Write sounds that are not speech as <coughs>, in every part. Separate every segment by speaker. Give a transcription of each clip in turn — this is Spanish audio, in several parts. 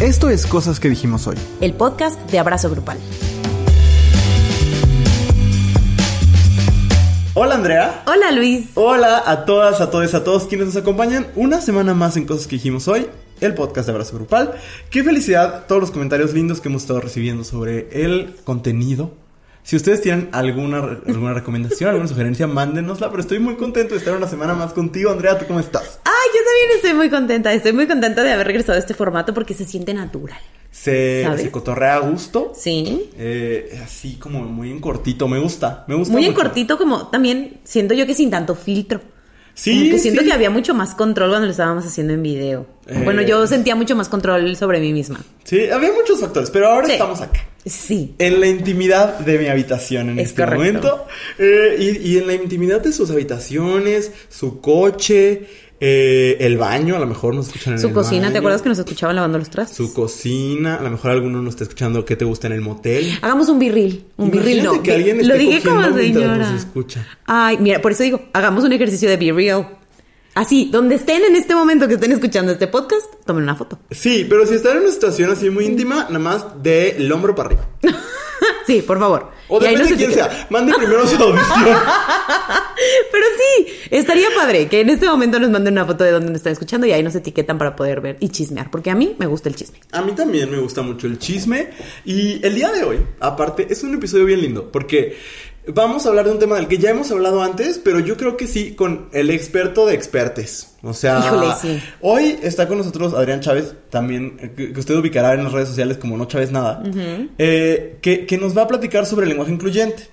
Speaker 1: Esto es Cosas que dijimos hoy.
Speaker 2: El podcast de Abrazo Grupal.
Speaker 1: Hola Andrea.
Speaker 2: Hola Luis.
Speaker 1: Hola a todas, a todos, a todos quienes nos acompañan una semana más en Cosas que dijimos hoy, el podcast de Abrazo Grupal. Qué felicidad todos los comentarios lindos que hemos estado recibiendo sobre el contenido. Si ustedes tienen alguna, alguna recomendación, alguna sugerencia, mándenosla, pero estoy muy contento de estar una semana más contigo. Andrea, ¿tú cómo estás?
Speaker 2: Ay, yo también estoy muy contenta. Estoy muy contenta de haber regresado a este formato porque se siente natural.
Speaker 1: Se, se cotorrea a gusto.
Speaker 2: Sí.
Speaker 1: Eh, así como muy en cortito, me gusta, me gusta
Speaker 2: Muy en cortito, como también siento yo que sin tanto filtro.
Speaker 1: Sí,
Speaker 2: que siento
Speaker 1: sí.
Speaker 2: que había mucho más control cuando lo estábamos haciendo en video.
Speaker 1: Eh.
Speaker 2: Bueno, yo sentía mucho más control sobre mí misma.
Speaker 1: Sí, había muchos factores, pero ahora
Speaker 2: Sí.
Speaker 1: estamos acá.
Speaker 2: Sí.
Speaker 1: En la intimidad de mi habitación en
Speaker 2: Es
Speaker 1: este
Speaker 2: correcto.
Speaker 1: momento. Eh, y, y en la intimidad de sus habitaciones, su coche, eh, el baño, a lo mejor nos escuchan en
Speaker 2: Su
Speaker 1: el
Speaker 2: cocina,
Speaker 1: baño,
Speaker 2: ¿te acuerdas que nos escuchaban lavando los trastos?
Speaker 1: Su cocina, a lo mejor alguno nos está escuchando qué te gusta en el motel.
Speaker 2: Hagamos un birril. Un birril no.
Speaker 1: que alguien
Speaker 2: Lo dije como señora.
Speaker 1: nos escucha.
Speaker 2: Ay, mira, por eso digo, hagamos un ejercicio de be real. Así, donde estén en este momento que estén escuchando este podcast, tomen una foto.
Speaker 1: Sí, pero si están en una situación así muy íntima, nada más del hombro para arriba. <laughs> <laughs>
Speaker 2: sí, por favor.
Speaker 1: O
Speaker 2: Y
Speaker 1: depende de quién sea. Mande primero su audición. <laughs>
Speaker 2: Pero sí, estaría padre que en este momento nos manden una foto de donde nos están escuchando y ahí nos etiquetan para poder ver y chismear, porque a mí me gusta el chisme.
Speaker 1: A mí también me gusta mucho el chisme. Y el día de hoy, aparte, es un episodio bien lindo. Porque vamos a hablar de un tema del que ya hemos hablado antes, pero yo creo que sí, con el experto de expertes. O sea,
Speaker 2: Híjole, sí.
Speaker 1: hoy está con nosotros Adrián Chávez, también, eh, que, usted ubicará en las redes sociales como No Chávez Nada, eh, que, que nos va a platicar sobre el lenguaje incluyente.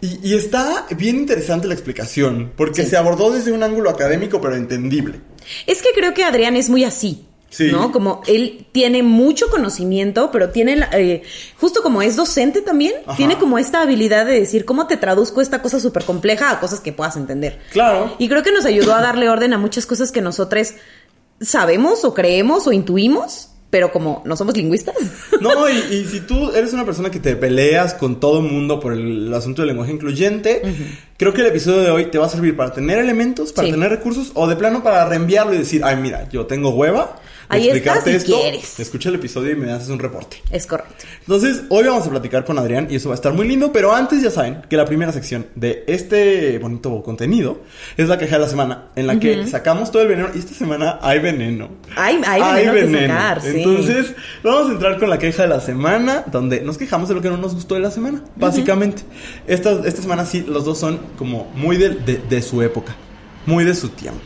Speaker 1: Y, y está bien interesante la explicación, porque
Speaker 2: Sí.
Speaker 1: se abordó desde un ángulo académico, pero entendible.
Speaker 2: Es que creo que Adrián es muy así.
Speaker 1: Sí.
Speaker 2: ¿No? Como él tiene mucho conocimiento, pero tiene, la- eh, justo como es docente también,
Speaker 1: Ajá.
Speaker 2: tiene como esta habilidad de decir cómo te traduzco esta cosa súper compleja a cosas que puedas entender.
Speaker 1: Claro.
Speaker 2: Y creo que nos ayudó a darle orden a muchas cosas que nosotros sabemos o creemos o intuimos, pero como no somos lingüistas.
Speaker 1: No, y, y si tú eres una persona que te peleas con todo el mundo por el, asunto del lenguaje incluyente, creo que el episodio de hoy te va a servir para tener elementos, para
Speaker 2: Sí.
Speaker 1: tener recursos, o de plano para reenviarlo y decir, ay, mira, yo tengo hueva.
Speaker 2: Ahí está, si
Speaker 1: esto,
Speaker 2: quieres.
Speaker 1: Escucha el episodio y me haces un reporte.
Speaker 2: es correcto.
Speaker 1: Entonces, hoy vamos a platicar con Adrián y eso va a estar muy lindo, pero antes ya saben que la primera sección de este bonito contenido es la queja de la semana, en la que sacamos todo el veneno y esta semana hay veneno.
Speaker 2: Hay, hay veneno que sacar, sí.
Speaker 1: Entonces, vamos a entrar con la queja de la semana, donde nos quejamos de lo que no nos gustó de la semana, básicamente. esta, esta semana sí, los dos son como muy de, de- de su época, muy de su tiempo.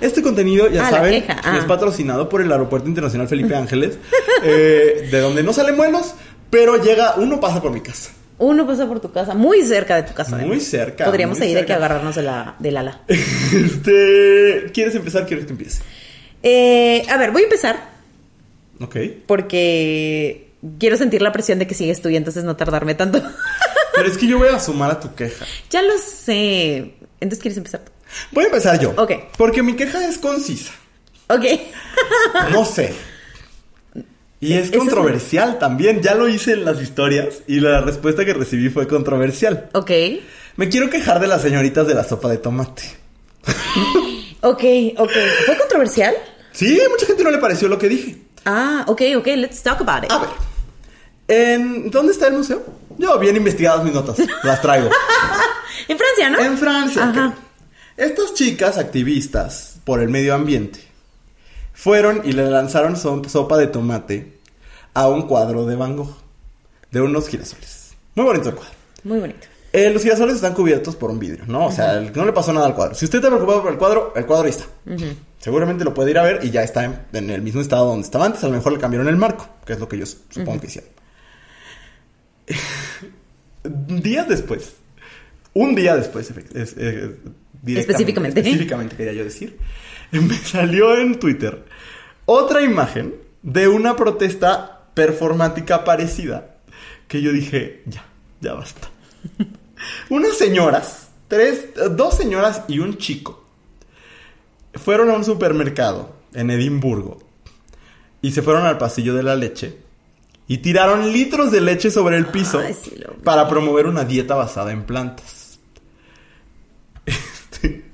Speaker 1: Este contenido, ya
Speaker 2: Ah,
Speaker 1: saben,
Speaker 2: ah.
Speaker 1: es patrocinado por el Aeropuerto Internacional Felipe Ángeles, <laughs> eh, de donde no salen vuelos, pero llega, uno pasa por mi casa.
Speaker 2: Uno pasa por tu casa, muy cerca de tu casa.
Speaker 1: Muy
Speaker 2: además.
Speaker 1: cerca,
Speaker 2: Podríamos
Speaker 1: muy
Speaker 2: ahí de que agarrarnos de la, del ala. <laughs>
Speaker 1: Este, ¿quieres empezar? Quiero que empieces.
Speaker 2: Eh, a ver, voy a empezar
Speaker 1: Ok.
Speaker 2: porque quiero sentir la presión de que sigues tú y entonces no tardarme tanto.
Speaker 1: Pero es que yo voy a sumar a tu queja. <laughs>
Speaker 2: ya lo sé. Entonces quieres empezar tú.
Speaker 1: Voy a empezar yo.
Speaker 2: Ok.
Speaker 1: Porque mi queja es concisa.
Speaker 2: Ok. <laughs>
Speaker 1: No sé. Y es controversial también. Ya lo hice en las historias y la respuesta que recibí fue controversial.
Speaker 2: Ok.
Speaker 1: Me quiero quejar de las señoritas de la sopa de tomate. <laughs>
Speaker 2: Ok, ok. ¿Fue controversial?
Speaker 1: Sí, mucha gente no le pareció lo que dije.
Speaker 2: Ah, ok, ok. Let's talk about it.
Speaker 1: A ver. ¿En dónde está el museo? Yo, bien investigadas mis notas. Las traigo. <laughs>
Speaker 2: En Francia, ¿no?
Speaker 1: En Francia.
Speaker 2: Ajá.
Speaker 1: Estas chicas activistas por el medio ambiente fueron y le lanzaron so- sopa de tomate a un cuadro de Van Gogh, de unos girasoles. Muy bonito el cuadro.
Speaker 2: Muy bonito.
Speaker 1: Eh, los girasoles están cubiertos por un vidrio, ¿no? O sea, no le pasó nada al cuadro. Si usted está preocupado por el cuadro, el cuadro ahí está. Seguramente lo puede ir a ver y ya está en, en el mismo estado donde estaba antes. A lo mejor le cambiaron el marco, que es lo que yo supongo que hicieron. <laughs> Días después, un día después, es- eh,
Speaker 2: Específicamente.
Speaker 1: específicamente quería yo decir, <laughs> me salió en Twitter otra imagen de una protesta performática parecida que yo dije, ya, ya basta. <laughs> Unas señoras, tres, dos señoras y un chico, fueron a un supermercado en Edimburgo y se fueron al pasillo de la leche y tiraron litros de leche sobre el piso
Speaker 2: Ay, sí
Speaker 1: para promover una dieta basada en plantas. Este,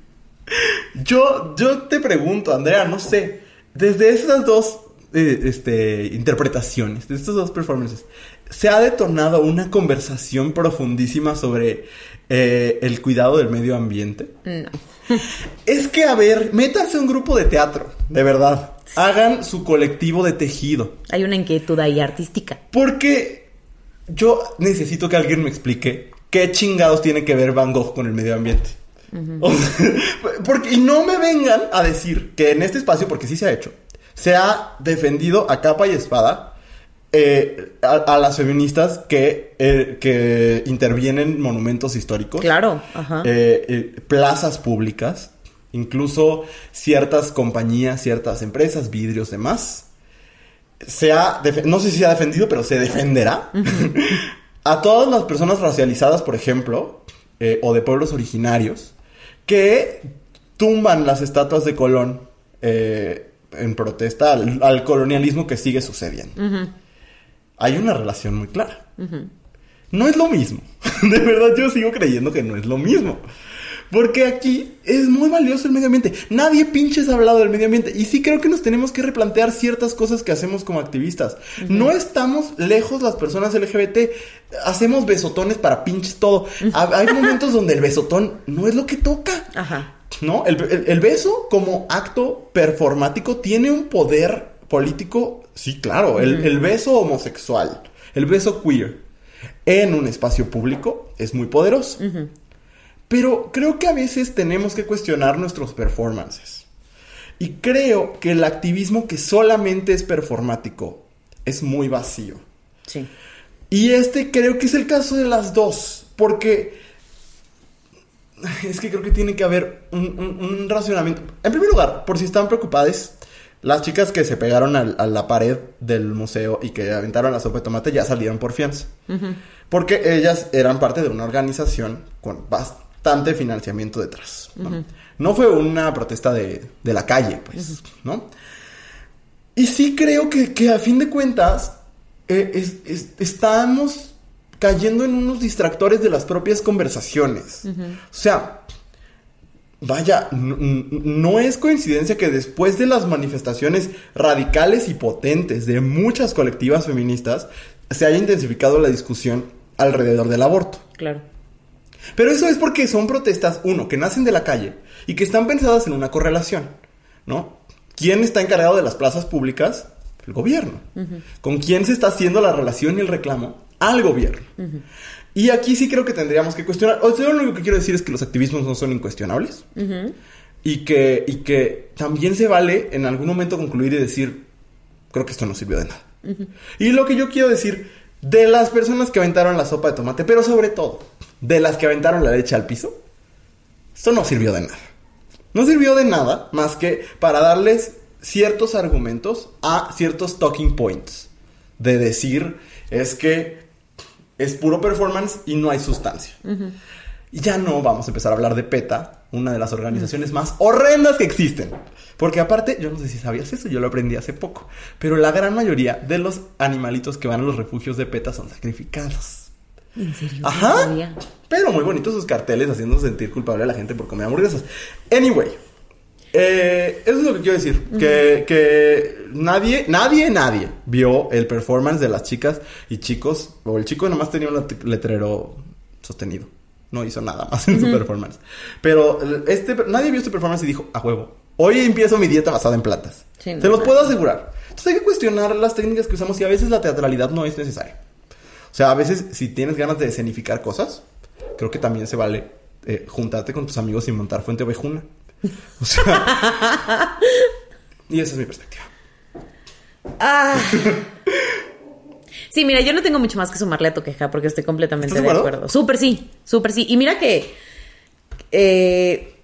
Speaker 1: yo, yo te pregunto, Andrea, no sé, desde esas dos eh, este, interpretaciones, de estas dos performances, se ha detonado una conversación profundísima sobre eh, el cuidado del medio ambiente.
Speaker 2: No. <laughs>
Speaker 1: Es que, a ver, métanse a un grupo de teatro, de verdad. Hagan su colectivo de tejido.
Speaker 2: Hay una inquietud ahí artística.
Speaker 1: Porque yo necesito que alguien me explique qué chingados tiene que ver Van Gogh con el medio ambiente. <laughs> Porque, y no me vengan a decir que en este espacio, porque sí se ha hecho, se ha defendido a capa y espada eh, a, a las feministas que, eh, que intervienen en monumentos históricos.
Speaker 2: Claro, ajá.
Speaker 1: eh, plazas públicas, incluso ciertas compañías, ciertas empresas, vidrios, demás. Se ha, no sé si se ha defendido, pero se defenderá <laughs> a todas las personas racializadas, por ejemplo, o de pueblos originarios, que tumban las estatuas de Colón eh, en protesta al, al colonialismo que sigue sucediendo. Hay una relación muy clara. No es lo mismo. <laughs> De verdad, yo sigo creyendo que no es lo mismo. Porque aquí es muy valioso el medio ambiente. Nadie pinches ha hablado del medio ambiente. Y sí creo que nos tenemos que replantear ciertas cosas que hacemos como activistas. No estamos lejos las personas LGBT. Hacemos besotones para pinches todo. Ha- Hay momentos donde el besotón no es lo que toca.
Speaker 2: Ajá.
Speaker 1: ¿No? El, el- el beso como acto performático tiene un poder político, sí, claro, el, el beso homosexual, el beso queer en un espacio público es muy poderoso. Pero creo que a veces tenemos que cuestionar nuestros performances. Y creo que el activismo que solamente es performático es muy vacío.
Speaker 2: Sí.
Speaker 1: Y este creo que es el caso de las dos, porque <laughs> es que creo que tiene que haber un, un- un racionamiento. En primer lugar, por si están preocupadas, las chicas que se pegaron al- a la pared del museo y que aventaron la sopa de tomate ya salieron por fianza. Porque ellas eran parte de una organización con bastante financiamiento detrás. ¿no? No fue una protesta de, de la calle, pues, ¿no? Y sí creo que, que a fin de cuentas eh, es- es- estamos cayendo en unos distractores de las propias conversaciones. O sea, vaya, no es coincidencia que después de las manifestaciones radicales y potentes de muchas colectivas feministas, se haya intensificado la discusión alrededor del aborto.
Speaker 2: Claro.
Speaker 1: Pero eso es porque son protestas, uno, que nacen de la calle y que están pensadas en una correlación, ¿no? ¿Quién está encargado de las plazas públicas? El gobierno. ¿Con quién se está haciendo la relación y el reclamo? Al gobierno. Y aquí sí creo que tendríamos que cuestionar. O sea, lo único que quiero decir es que los activismos no son incuestionables. Y que, y que también se vale en algún momento concluir y decir, creo que esto no sirvió de nada. Y lo que yo quiero decir de las personas que aventaron la sopa de tomate, pero sobre todo de las que aventaron la leche al piso, esto no sirvió de nada. No sirvió de nada más que para darles ciertos argumentos a ciertos talking points. De decir, es que es puro performance y no hay sustancia. Y ya no vamos a empezar a hablar de PETA, una de las organizaciones más horrendas que existen. Porque aparte, yo no sé si sabías eso, yo lo aprendí hace poco, pero la gran mayoría de los animalitos que van a los refugios de PETA son sacrificados.
Speaker 2: ¿En serio?
Speaker 1: Ajá. Pero muy bonitos sus carteles haciendo sentir culpable a la gente por comer hamburguesas. Anyway, eh, eso es lo que quiero decir. Que, que nadie, nadie, nadie vio el performance de las chicas y chicos. O el chico nomás tenía un let- letrero sostenido. No hizo nada más en su performance. Pero este, nadie vio este performance y dijo, a huevo. Hoy empiezo mi dieta basada en plantas.
Speaker 2: Sí, no,
Speaker 1: Se los
Speaker 2: no.
Speaker 1: puedo asegurar. Entonces hay que cuestionar las técnicas que usamos y a veces la teatralidad no es necesaria. O sea, a veces si tienes ganas de escenificar cosas, creo que también se vale eh, juntarte con tus amigos y montar Fuente Ovejuna. O sea... <laughs> y esa es mi perspectiva.
Speaker 2: Ah. Sí, mira, yo no tengo mucho más que sumarle a tu queja porque estoy completamente
Speaker 1: ¿Estás
Speaker 2: de acuerdo? Súper sí, súper sí. Y mira que. eh,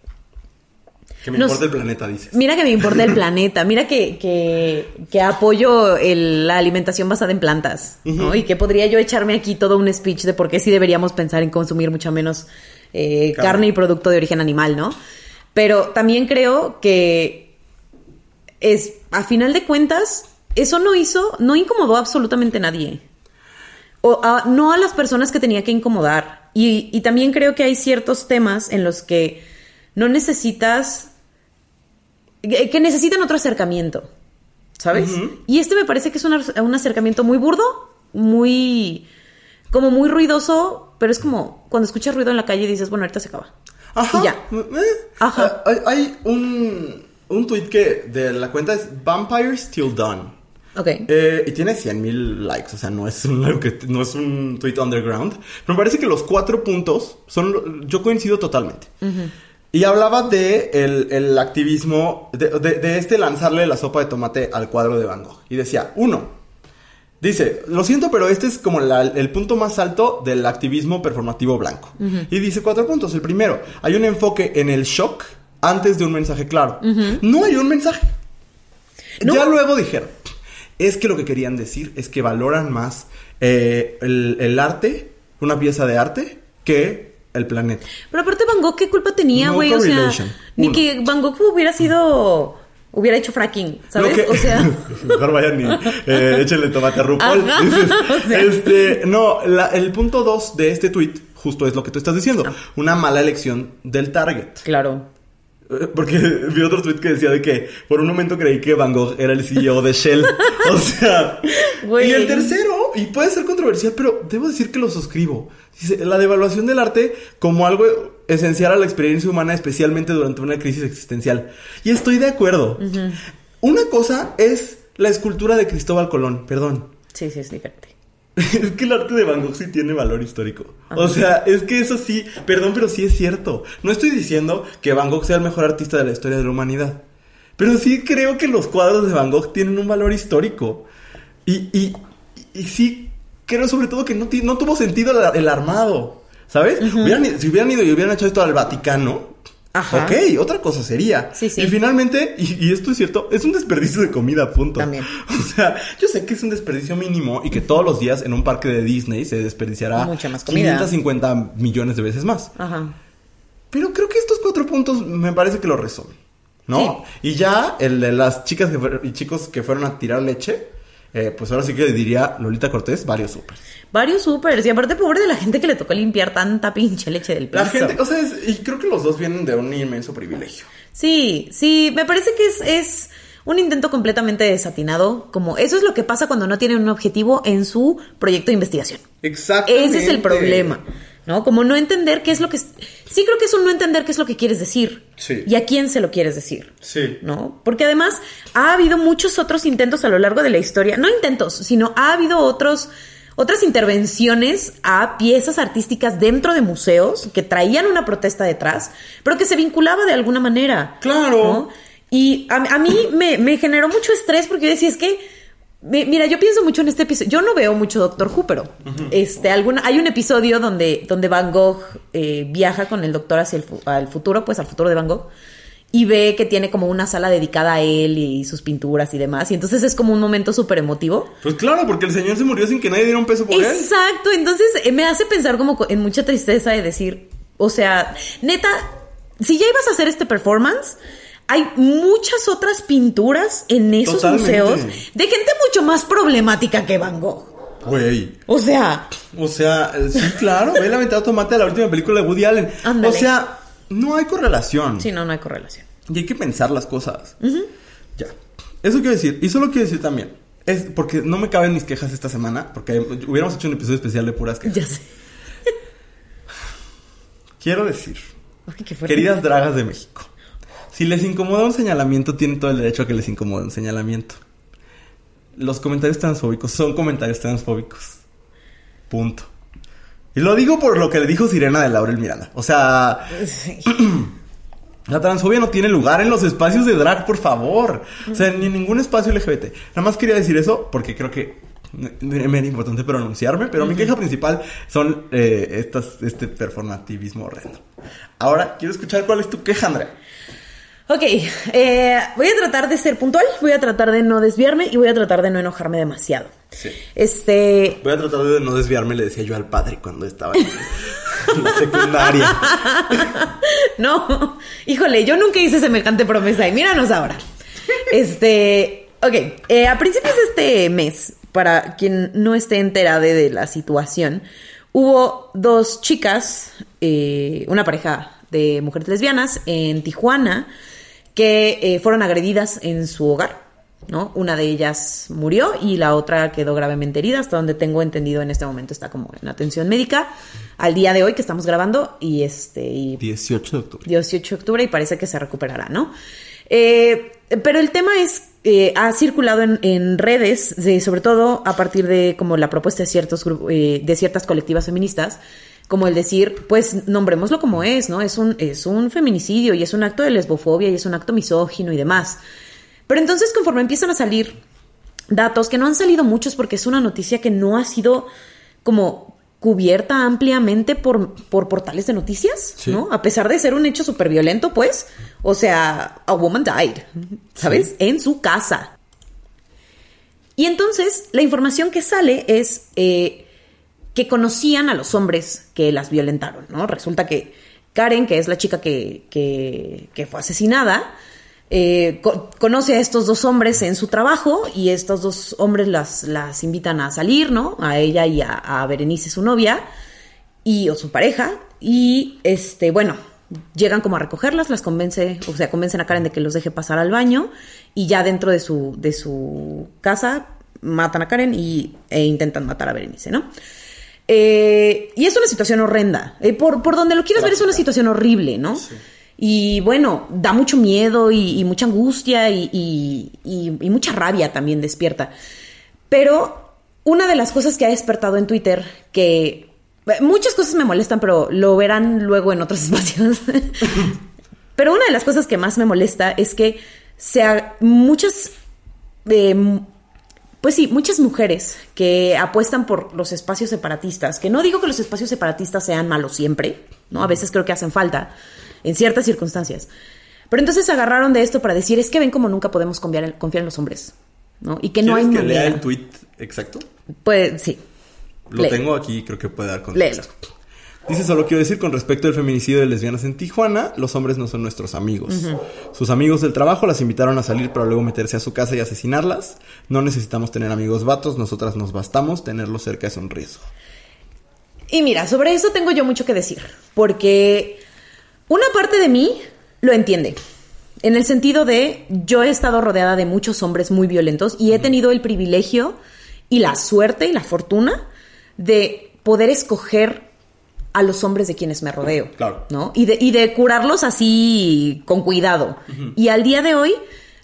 Speaker 1: Que me
Speaker 2: Nos-
Speaker 1: importa el planeta, dices.
Speaker 2: mira que me importa el <laughs> planeta. Mira que, que, que apoyo el- la alimentación basada en plantas. ¿no? Y que podría yo echarme aquí todo un speech de por qué sí deberíamos pensar en consumir mucha menos eh,
Speaker 1: Carne.
Speaker 2: carne y producto de origen animal, ¿no? Pero también creo que es, a final de cuentas, eso no hizo, no incomodó a absolutamente nadie. O a- no a las personas que tenía que incomodar. Y, y también creo que hay ciertos temas en los que no necesitas. Que necesitan otro acercamiento. ¿sabes? Y este me parece que es un, un acercamiento muy burdo, muy... como muy ruidoso, pero es como cuando escuchas ruido en la calle y dices, bueno, ahorita se acaba.
Speaker 1: Ajá.
Speaker 2: Y ya.
Speaker 1: Eh,
Speaker 2: Ajá.
Speaker 1: ah, Hay, un, un tweet que de la cuenta es Vampire Still Done.
Speaker 2: Ok.
Speaker 1: Eh, y tiene 100 mil likes, o sea, no es, un, no es un tweet underground. Pero me parece que los cuatro puntos son. Yo coincido totalmente. Y hablaba de el, el activismo, de, de- de este lanzarle la sopa de tomate al cuadro de Van Gogh. Y decía, uno, dice, lo siento, pero este es como la- el punto más alto del activismo performativo blanco. Y dice cuatro puntos. El primero, hay un enfoque en el shock antes de un mensaje claro. No hay un mensaje.
Speaker 2: No.
Speaker 1: Ya luego dijeron, es que lo que querían decir es que valoran más eh, el, el arte, una pieza de arte, que el planeta.
Speaker 2: Pero aparte Van Gogh, ¿qué culpa tenía,
Speaker 1: No
Speaker 2: güey? o sea, ni
Speaker 1: Uno.
Speaker 2: que Van Gogh hubiera sido... Hubiera hecho fracking, ¿sabes?
Speaker 1: Que-
Speaker 2: O sea... <laughs>
Speaker 1: Mejor vayan y eh, échenle tomate a RuPaul. <laughs> <laughs>
Speaker 2: O sea.
Speaker 1: Este, no, la- el punto dos de este tweet justo es lo que tú estás diciendo.
Speaker 2: Ah.
Speaker 1: Una mala elección del target.
Speaker 2: Claro.
Speaker 1: Eh, Porque vi otro tweet que decía de que por un momento creí que Van Gogh era el CEO de Shell. O sea.
Speaker 2: Güey.
Speaker 1: Y el tercero, y puede ser controversial, pero debo decir que lo suscribo. Dice, la devaluación del arte como algo esencial a la experiencia humana, especialmente durante una crisis existencial. Y estoy de acuerdo. Una cosa es la escultura de Cristóbal Colón, perdón.
Speaker 2: Sí, sí, es diferente. <laughs>
Speaker 1: Es que el arte de Van Gogh sí tiene valor histórico. O sea, es que eso sí, perdón, pero sí es cierto. No estoy diciendo que Van Gogh sea el mejor artista de la historia de la humanidad. Pero sí creo que los cuadros de Van Gogh tienen un valor histórico. Y, y, y sí creo sobre todo que no, no tuvo sentido la- el armado. ¿Sabes? Hubieran si hubieran ido y hubieran hecho esto al Vaticano.
Speaker 2: Ajá.
Speaker 1: Ok, otra cosa sería.
Speaker 2: Sí, sí.
Speaker 1: Y finalmente, y, y esto es cierto, es un desperdicio de comida, punto.
Speaker 2: También. <laughs>
Speaker 1: O sea, yo sé que es un desperdicio mínimo y que todos los días en un parque de Disney se desperdiciará
Speaker 2: Mucha más comida.
Speaker 1: 550 millones de veces más.
Speaker 2: Ajá.
Speaker 1: Pero creo que estos cuatro puntos me parece que lo resumen. ¿No? Y ya el de las chicas y chicos que fueron a tirar leche, eh, pues ahora sí que diría Lolita Cortés, varios súper.
Speaker 2: Varios supers. Y aparte, pobre de la gente que le tocó limpiar tanta pinche leche del piso.
Speaker 1: La gente, o sea, es- y creo que los dos vienen de un inmenso privilegio.
Speaker 2: Sí, sí, me parece que es, es un intento completamente desatinado. Como eso es lo que pasa cuando no tienen un objetivo en su proyecto de investigación.
Speaker 1: Exactamente.
Speaker 2: Ese es el problema, ¿no? Como no entender qué es lo que... Sí creo que es un no entender qué es lo que quieres decir.
Speaker 1: Sí.
Speaker 2: Y a quién se lo quieres decir.
Speaker 1: Sí.
Speaker 2: ¿no? Porque además ha habido muchos otros intentos a lo largo de la historia, no intentos, sino ha habido otros otras intervenciones a piezas artísticas dentro de museos que traían una protesta detrás, pero que se vinculaba de alguna manera.
Speaker 1: Claro.
Speaker 2: ¿no? Y a, a mí me, me generó mucho estrés porque yo decía, es que, mira, yo pienso mucho en este episodio, yo no veo mucho Doctor Who, pero este, alguna, hay un episodio donde, donde Van Gogh eh, viaja con el doctor hacia el al futuro, pues al futuro de Van Gogh, y ve que tiene como una sala dedicada a él y sus pinturas y demás, y entonces es como un momento súper emotivo.
Speaker 1: Pues claro, porque el señor se murió sin que nadie diera un peso por él.
Speaker 2: Exacto, entonces eh, me hace pensar como co- en mucha tristeza de decir, o sea, neta, si ya ibas a hacer este performance, hay muchas otras pinturas en esos
Speaker 1: Totalmente.
Speaker 2: museos de gente mucho más problemática que Van Gogh.
Speaker 1: Güey.
Speaker 2: O sea,
Speaker 1: O sea, sí, claro, ve la ventana tomate de la última película de Woody Allen.
Speaker 2: Ándale.
Speaker 1: O sea, no hay correlación.
Speaker 2: sí, no, no hay correlación.
Speaker 1: Y hay que pensar las cosas. Ya. Eso quiero decir. Y solo quiero decir también. Es porque no me caben mis quejas esta semana. Porque hubiéramos hecho un episodio especial de puras quejas.
Speaker 2: Ya sé.
Speaker 1: Quiero decir,
Speaker 2: Ay, qué fuerte.
Speaker 1: queridas dragas de México. Si les incomoda un señalamiento, tienen todo el derecho a que les incomode un señalamiento. Los comentarios transfóbicos son comentarios transfóbicos. Punto. Y lo digo por lo que le dijo Sirena de Laurel Miranda. O sea,
Speaker 2: Sí. <clears throat>
Speaker 1: La transfobia no tiene lugar en los espacios de drag, por favor. O sea, ni en ningún espacio LGBT. Nada más quería decir eso porque creo que me me era importante pronunciarme, pero mi queja principal son eh, estas, este performativismo horrendo. Ahora, quiero escuchar cuál es tu queja, Andrea.
Speaker 2: Ok, eh, voy a tratar de ser puntual, voy a tratar de no desviarme y voy a tratar de no enojarme demasiado.
Speaker 1: Sí.
Speaker 2: Este,
Speaker 1: Voy a tratar de no desviarme, le decía yo al padre cuando estaba en <laughs> la secundaria. <laughs>
Speaker 2: No, híjole, yo nunca hice semejante promesa y míranos ahora. Este, ok, eh, a principios de este mes, para quien no esté enterado de la situación, hubo dos chicas, eh, una pareja de mujeres lesbianas en Tijuana, que eh, fueron agredidas en su hogar ¿no? Una de ellas murió y la otra quedó gravemente herida, hasta donde tengo entendido en este momento está como en atención médica. Al día de hoy que estamos grabando y este... Y
Speaker 1: 18 de octubre.
Speaker 2: 18 de octubre y parece que se recuperará, ¿no? Eh, pero el tema es, eh, ha circulado en, en redes, de- sobre todo a partir de como la propuesta de, ciertos, eh, de ciertas colectivas feministas, como el decir, pues nombrémoslo como es, ¿no? Es un, es un feminicidio y es un acto de lesbofobia y es un acto misógino y demás. Pero entonces conforme empiezan a salir datos, que no han salido muchos porque es una noticia que no ha sido como cubierta ampliamente por, por portales de noticias,
Speaker 1: Sí.
Speaker 2: ¿no? A pesar de ser un hecho súper violento, pues, o sea, a woman died, ¿sabes?
Speaker 1: Sí.
Speaker 2: En su casa. Y entonces la información que sale es eh, que conocían a los hombres que las violentaron, ¿no? Resulta que Karen, que es la chica que, que, que fue asesinada, eh, co- conoce a estos dos hombres en su trabajo y estos dos hombres las, las invitan a salir, ¿no? A ella y a, a Berenice, su novia, y, o su pareja, y este, bueno, llegan como a recogerlas, las convence, o sea, convencen a Karen de que los deje pasar al baño, y ya dentro de su, de su casa matan a Karen y, e intentan matar a Berenice, ¿no? Eh, y es una situación horrenda. Eh, por, por donde lo quieras ver, es una situación horrible, ¿no? Y bueno, da mucho miedo y, y mucha angustia y, y- y- y mucha rabia también despierta. Pero una de las cosas que ha despertado en Twitter, que eh, muchas cosas me molestan, pero lo verán luego en otros <laughs> espacios. pero una de las cosas que más me molesta es que sea muchas eh, pues sí, muchas mujeres que apuestan por los espacios separatistas, que no digo que los espacios separatistas sean malos siempre, ¿no? A veces creo que hacen falta en ciertas circunstancias. Pero entonces se agarraron de esto para decir, es que ven como nunca podemos confiar en, confiar en los hombres, ¿no? Y que no hay
Speaker 1: ¿Quieres que
Speaker 2: manera.
Speaker 1: lea el tweet exacto?
Speaker 2: Pues sí.
Speaker 1: Lo tengo aquí, creo que puede dar
Speaker 2: Léelo.
Speaker 1: Dice, solo quiero decir, con respecto al feminicidio de lesbianas en Tijuana, los hombres no son nuestros amigos. Sus amigos del trabajo las invitaron a salir para luego meterse a su casa y asesinarlas. No necesitamos tener amigos vatos, nosotras nos bastamos, tenerlos cerca es un riesgo.
Speaker 2: Y mira, sobre eso tengo yo mucho que decir, porque una parte de mí lo entiende. En el sentido de, yo he estado rodeada de muchos hombres muy violentos y he tenido el privilegio y la suerte y la fortuna de poder escoger a los hombres de quienes me rodeo.
Speaker 1: Claro.
Speaker 2: ¿No? Y de, y de curarlos así con cuidado. Y al día de hoy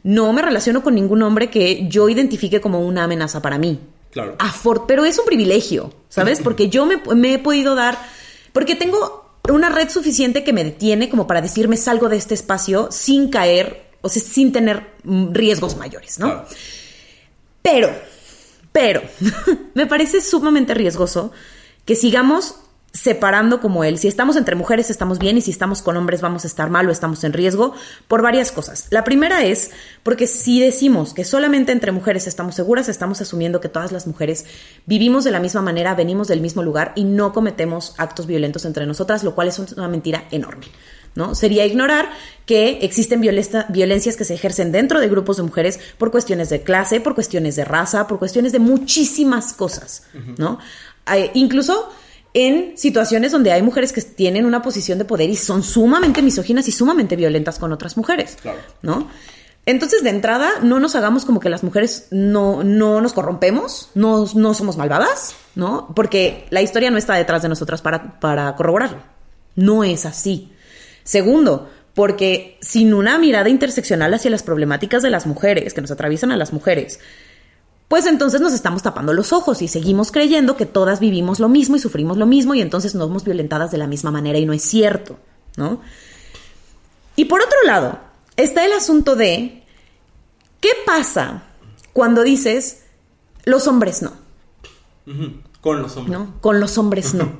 Speaker 2: no me relaciono con ningún hombre que yo identifique como una amenaza para mí.
Speaker 1: Claro.
Speaker 2: Pero es un privilegio, ¿sabes? <clears throat> Porque yo me, me he podido dar, porque tengo una red suficiente que me detiene como para decirme salgo de este espacio sin caer, o sea, sin tener mm, riesgos mayores, ¿no?
Speaker 1: Claro.
Speaker 2: Pero, pero, <laughs> me parece sumamente riesgoso que sigamos separando como él. Si estamos entre mujeres estamos bien y si estamos con hombres vamos a estar mal o estamos en riesgo por varias cosas. La primera es porque si decimos que solamente entre mujeres estamos seguras, estamos asumiendo que todas las mujeres vivimos de la misma manera, venimos del mismo lugar y no cometemos actos violentos entre nosotras, lo cual es una mentira enorme. ¿No? Sería ignorar que existen violencias que se ejercen dentro de grupos de mujeres por cuestiones de clase, por cuestiones de raza, por cuestiones de muchísimas cosas, ¿no? Hay- incluso en situaciones donde hay mujeres que tienen una posición de poder y son sumamente misóginas y sumamente violentas con otras mujeres,
Speaker 1: Claro.
Speaker 2: ¿no? Entonces, de entrada, no nos hagamos como que las mujeres no, no nos corrompemos, no, no somos malvadas, ¿no? Porque la historia no está detrás de nosotras para, para corroborarlo. No es así. Segundo, porque sin una mirada interseccional hacia las problemáticas de las mujeres, que nos atraviesan a las mujeres, pues entonces nos estamos tapando los ojos y seguimos creyendo que todas vivimos lo mismo y sufrimos lo mismo y entonces no somos violentadas de la misma manera y no es cierto, ¿no? Y por otro lado, está el asunto de ¿qué pasa cuando dices los hombres no?
Speaker 1: Con los hombres.
Speaker 2: ¿no? Con los hombres no.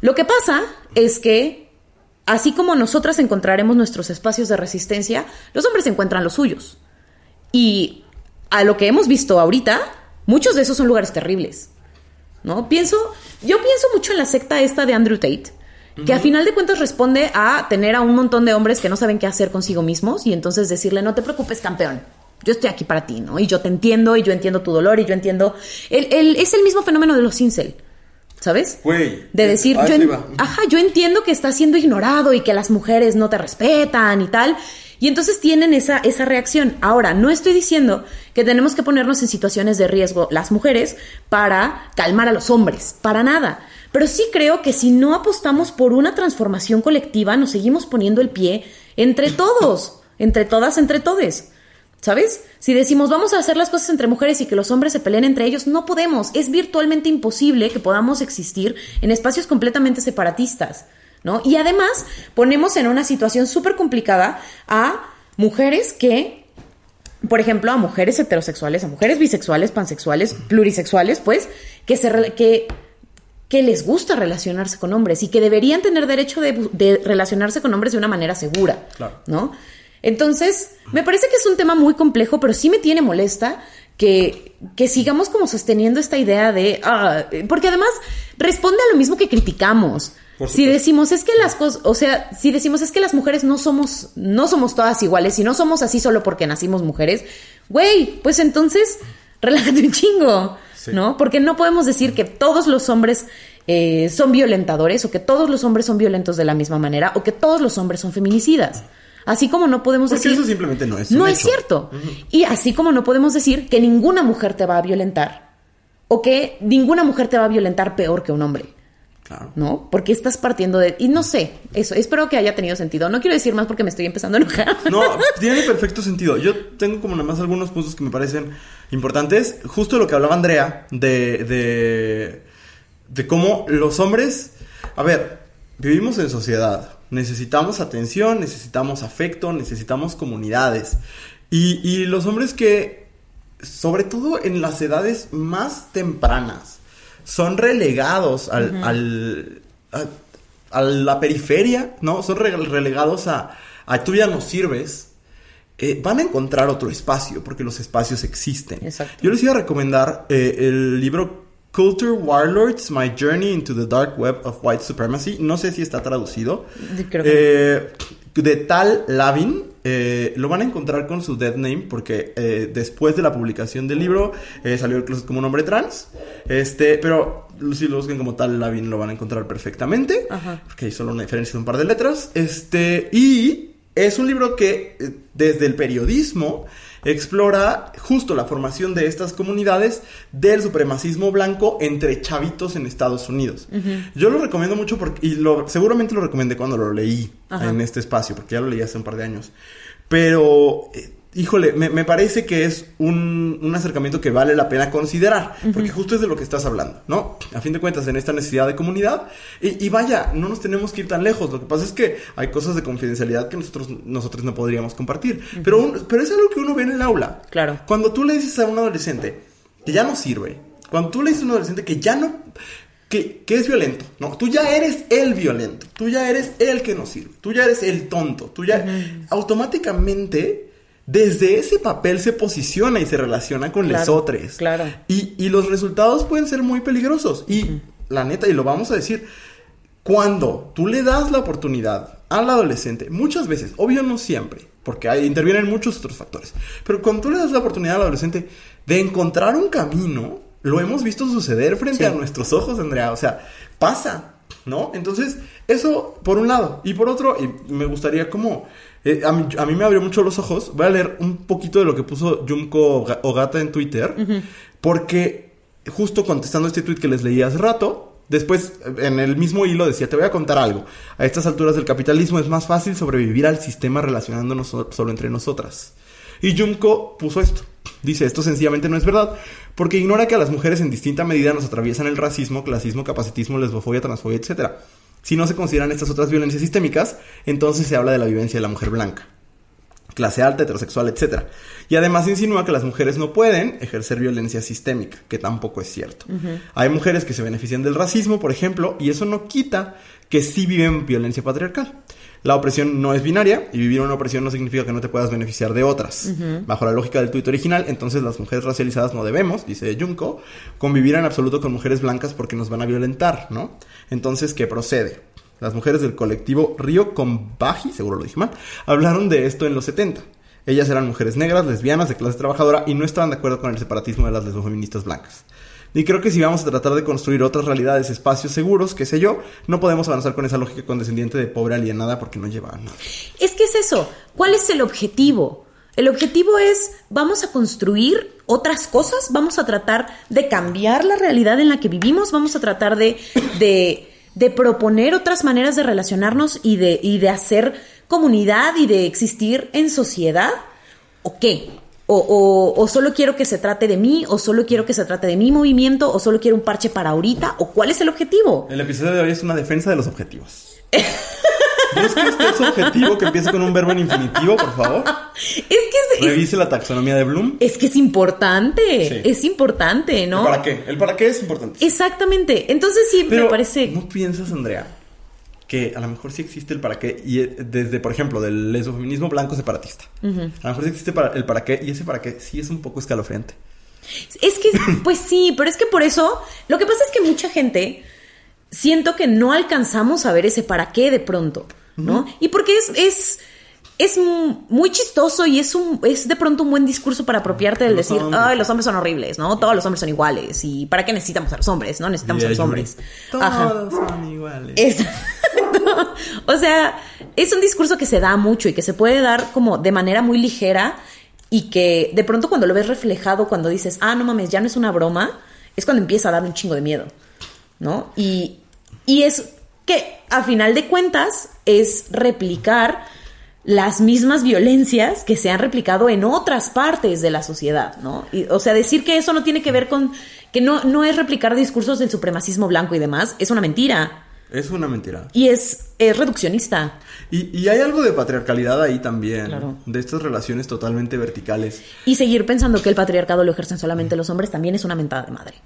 Speaker 2: Lo que pasa es que, así como nosotras encontraremos nuestros espacios de resistencia, los hombres encuentran los suyos. Y a lo que hemos visto ahorita, muchos de esos son lugares terribles. ¿No? Pienso, yo pienso mucho en la secta esta de Andrew Tate, que a final de cuentas responde a tener a un montón de hombres que no saben qué hacer consigo mismos y entonces decirle, no te preocupes, campeón. Yo estoy aquí para ti, ¿no? Y yo te entiendo, y yo entiendo tu dolor, y yo entiendo. El, el- es el mismo fenómeno de los incel, ¿sabes?
Speaker 1: Güey.
Speaker 2: De decir,
Speaker 1: Ah,
Speaker 2: yo, en- ajá, yo entiendo que estás siendo ignorado y que las mujeres no te respetan y tal. Y entonces tienen esa, esa reacción. Ahora, no estoy diciendo que tenemos que ponernos en situaciones de riesgo las mujeres para calmar a los hombres, para nada. Pero sí creo que si no apostamos por una transformación colectiva, nos seguimos poniendo el pie entre <coughs> todos, entre todas, entre todes. ¿Sabes? Si decimos vamos a hacer las cosas entre mujeres y que los hombres se peleen entre ellos, no podemos. Es virtualmente imposible que podamos existir en espacios completamente separatistas, ¿no? Y además ponemos en una situación súper complicada a mujeres que, por ejemplo, a mujeres heterosexuales, a mujeres bisexuales, pansexuales, plurisexuales, pues, que se que que les gusta relacionarse con hombres y que deberían tener derecho de, de relacionarse con hombres de una manera segura,
Speaker 1: Claro.
Speaker 2: ¿no? Entonces, me parece que es un tema muy complejo, pero sí me tiene molesta que, que sigamos como sosteniendo esta idea de... ah, porque además responde a lo mismo que criticamos. Si decimos es que las cosas, o sea, si decimos es que las mujeres no somos, no somos todas iguales y no somos así solo porque nacimos mujeres, güey, pues entonces relájate un chingo,
Speaker 1: Sí.
Speaker 2: ¿no? Porque no podemos decir que todos los hombres eh, son violentadores o que todos los hombres son violentos de la misma manera o que todos los hombres son feminicidas. Así como no podemos
Speaker 1: Porque
Speaker 2: decir...
Speaker 1: eso simplemente no es
Speaker 2: No es
Speaker 1: hecho.
Speaker 2: cierto. Y así como no podemos decir que ninguna mujer te va a violentar o que ninguna mujer te va a violentar peor que un hombre.
Speaker 1: Claro.
Speaker 2: ¿No? Porque estás partiendo de... Y no sé, eso, espero que haya tenido sentido. No quiero decir más porque me estoy empezando a enojar. <laughs>
Speaker 1: No, <laughs> tiene perfecto sentido. Yo tengo como nada más algunos puntos que me parecen importantes. Justo lo que hablaba Andrea de, de, de cómo los hombres... A ver, vivimos en sociedad. Necesitamos atención, necesitamos afecto, necesitamos comunidades. Y, y los hombres que, sobre todo en las edades más tempranas, son relegados al, al- a, a la periferia, ¿no? Son re- relegados a, a tú ya no sirves. eh, van a encontrar otro espacio, porque los espacios existen.
Speaker 2: Exacto.
Speaker 1: Yo les iba a recomendar eh, el libro Culture Warlords, My Journey into the Dark Web of White Supremacy. No sé si está traducido.
Speaker 2: Creo que
Speaker 1: Eh, de Tal Lavin. eh, lo van a encontrar con su dead name porque eh, después de la publicación del libro eh, salió el closet como un hombre trans. Este, pero si lo buscan como Tal Lavin lo van a encontrar perfectamente.
Speaker 2: Ajá.
Speaker 1: Porque hay solo una diferencia de un par de letras. Este, y es un libro que eh, desde el periodismo explora justo la formación de estas comunidades del supremacismo blanco entre chavitos en Estados Unidos. Yo lo recomiendo mucho porque, y lo, seguramente lo recomendé cuando lo leí
Speaker 2: Ajá.
Speaker 1: en este espacio, porque ya lo leí hace un par de años. Pero, eh, híjole, me, me parece que es un, un acercamiento que vale la pena considerar, porque justo es de lo que estás hablando, ¿no? A fin de cuentas, en esta necesidad de comunidad, y, y vaya, no nos tenemos que ir tan lejos, lo que pasa es que hay cosas de confidencialidad que nosotros, nosotros no podríamos compartir, pero, un- pero es algo que uno ve en el aula.
Speaker 2: Claro.
Speaker 1: Cuando tú le dices a un adolescente que ya no sirve, cuando tú le dices a un adolescente que ya no, que, que es violento, no, tú ya eres el violento, tú ya eres el que no sirve, tú ya eres el tonto, tú ya automáticamente desde ese papel se posiciona y se relaciona con
Speaker 2: Claro,
Speaker 1: lesotres.
Speaker 2: claro.
Speaker 1: Y, y los resultados pueden ser muy peligrosos. Y la neta, y lo vamos a decir, cuando tú le das la oportunidad al adolescente, muchas veces, obvio no siempre, porque intervienen muchos otros factores, pero cuando tú le das la oportunidad al adolescente de encontrar un camino, lo hemos visto suceder frente
Speaker 2: Sí.
Speaker 1: a nuestros ojos, Andrea, o sea, pasa, ¿no? Entonces, eso por un lado, y por otro, y me gustaría como... eh, a, mí, a mí me abrió mucho los ojos. Voy a leer un poquito de lo que puso Junko Oga- Ogata en Twitter. Porque justo contestando este tweet que les leí hace rato, después en el mismo hilo decía, te voy a contar algo. A estas alturas del capitalismo es más fácil sobrevivir al sistema relacionándonos so- solo entre nosotras. Y Junko puso esto. Dice, esto sencillamente no es verdad, porque ignora que a las mujeres en distinta medida nos atraviesan el racismo, clasismo, capacitismo, lesbofobia, transfobia, etc. Si no se consideran estas otras violencias sistémicas, entonces se habla de la vivencia de la mujer blanca clase alta, heterosexual, etc. Y además insinúa que las mujeres no pueden ejercer violencia sistémica, que tampoco es cierto. Hay mujeres que se benefician del racismo, por ejemplo, y eso no quita que sí viven violencia patriarcal. La opresión no es binaria y vivir una opresión no significa que no te puedas beneficiar de otras. Bajo la lógica del tuit original, entonces las mujeres racializadas no debemos, dice Junko, convivir en absoluto con mujeres blancas porque nos van a violentar, ¿no? Entonces, ¿qué procede? Las mujeres del colectivo Río Combaji, seguro lo dije mal, hablaron de esto en los 70. Ellas eran mujeres negras, lesbianas, de clase trabajadora y no estaban de acuerdo con el separatismo de las lesbofeministas blancas. Y creo que si vamos a tratar de construir otras realidades, espacios seguros, qué sé yo, no podemos avanzar con esa lógica condescendiente de pobre alienada porque no lleva nada.
Speaker 2: Es que es eso. ¿Cuál es el objetivo? El objetivo es, vamos a construir otras cosas, vamos a tratar de cambiar la realidad en la que vivimos, vamos a tratar de, de, de proponer otras maneras de relacionarnos y de, y de hacer comunidad y de existir en sociedad. ¿O qué? O, o, o, solo quiero que se trate de mí, o solo quiero que se trate de mi movimiento, o solo quiero un parche para ahorita, o cuál es el objetivo.
Speaker 1: El episodio de hoy es una defensa de los objetivos. <laughs> ¿No que este es objetivo que empiece con un verbo en infinitivo, por favor? <laughs>
Speaker 2: Es que es,
Speaker 1: Revise la taxonomía de Bloom.
Speaker 2: Es que es importante,
Speaker 1: Sí.
Speaker 2: es importante, ¿no?
Speaker 1: ¿El para qué? El para qué es importante.
Speaker 2: Exactamente. Entonces sí,
Speaker 1: Pero,
Speaker 2: me parece...
Speaker 1: ¿no piensas, Andrea, que a lo mejor sí existe el para qué y eh, desde, por ejemplo, del lesbofeminismo blanco separatista? A lo mejor sí existe el para qué y ese para qué sí es un poco escalofriante.
Speaker 2: Es que, pues sí, pero es que por eso, lo que pasa es que mucha gente siento que no alcanzamos a ver ese para qué de pronto, ¿no? Y porque es, es, es mu- muy chistoso y es un, es de pronto un buen discurso para apropiarte del
Speaker 1: Los
Speaker 2: decir,
Speaker 1: hombres.
Speaker 2: ay, los hombres son horribles, ¿no? Todos los hombres son iguales. ¿Y para qué necesitamos a los hombres? No necesitamos a los hombres. Ajá.
Speaker 1: Todos son iguales.
Speaker 2: Exacto. <laughs> O sea, es un discurso que se da mucho y que se puede dar como de manera muy ligera y que de pronto cuando lo ves reflejado, cuando dices, ah, no mames, ya no es una broma, es cuando empieza a dar un chingo de miedo, ¿no? Y, y es que a final de cuentas es replicar las mismas violencias que se han replicado en otras partes de la sociedad, ¿no? Y, o sea, decir que eso no tiene que ver con, que no, no es replicar discursos del supremacismo blanco y demás, es una mentira.
Speaker 1: Es una mentira.
Speaker 2: Y es, es reduccionista.
Speaker 1: Y, y hay algo de patriarcalidad ahí también.
Speaker 2: Claro.
Speaker 1: De estas relaciones totalmente verticales.
Speaker 2: Y seguir pensando que el patriarcado lo ejercen solamente los hombres también es una mentada de madre.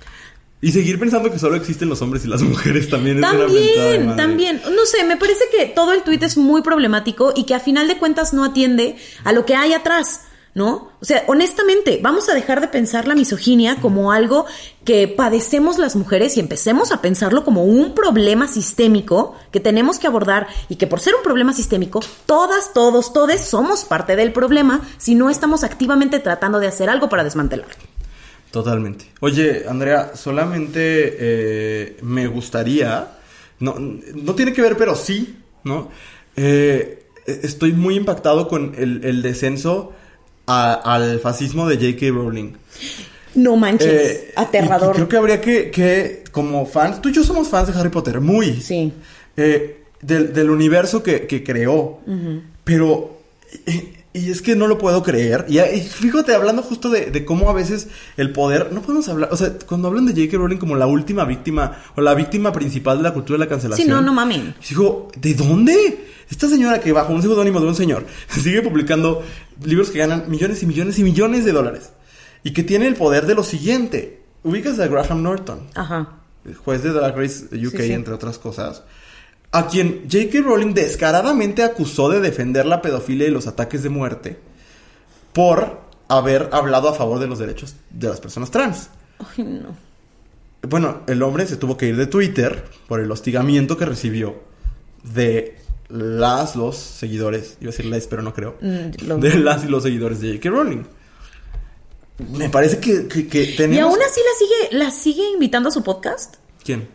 Speaker 1: Y seguir pensando que solo existen los hombres y las <laughs> mujeres también es
Speaker 2: También, también. No sé, me parece que todo el tuit es muy problemático y que a final de cuentas no atiende a lo que hay atrás, ¿no? O sea, honestamente, vamos a dejar de pensar la misoginia como algo que padecemos las mujeres y empecemos a pensarlo como un problema sistémico que tenemos que abordar y que por ser un problema sistémico, todas, todos, todes somos parte del problema si no estamos activamente tratando de hacer algo para desmantelarlo.
Speaker 1: Totalmente. Oye, Andrea, solamente eh, me gustaría, no, no tiene que ver, pero sí, ¿no? Eh, estoy muy impactado con el, el descenso a- al fascismo de J.K. Rowling.
Speaker 2: No manches,
Speaker 1: Eh,
Speaker 2: aterrador.
Speaker 1: y creo que habría que, que, como fans, tú y yo somos fans de Harry Potter, muy.
Speaker 2: Sí.
Speaker 1: del, del universo que, que creó. Pero, y es que no lo puedo creer. Y, y fíjate, hablando justo de, de cómo a veces el poder, no podemos hablar, o sea, cuando hablan de J.K. Rowling como la última víctima o la víctima principal de la cultura de la cancelación.
Speaker 2: Sí, no, no mamen.
Speaker 1: Digo, ¿de dónde? Esta señora que bajo un seudónimo de un señor <laughs> sigue publicando libros que ganan millones y millones y millones de dólares. Y que tiene el poder de lo siguiente. Ubicas a Graham Norton
Speaker 2: Ajá.
Speaker 1: juez de Drag Race UK,
Speaker 2: Sí, sí.
Speaker 1: entre otras cosas, a quien J.K. Rowling descaradamente acusó de defender la pedofilia y los ataques de muerte por haber hablado a favor de los derechos de las personas trans.
Speaker 2: Ay, no.
Speaker 1: Bueno, el hombre se tuvo que ir de Twitter por el hostigamiento que recibió de las, los seguidores, iba a decir les, pero no creo,
Speaker 2: Mm, lo-
Speaker 1: de las y los seguidores de J.K. Rowling. Me parece que, que, que tenemos...
Speaker 2: Y aún así la sigue, la sigue invitando a su podcast.
Speaker 1: ¿Quién?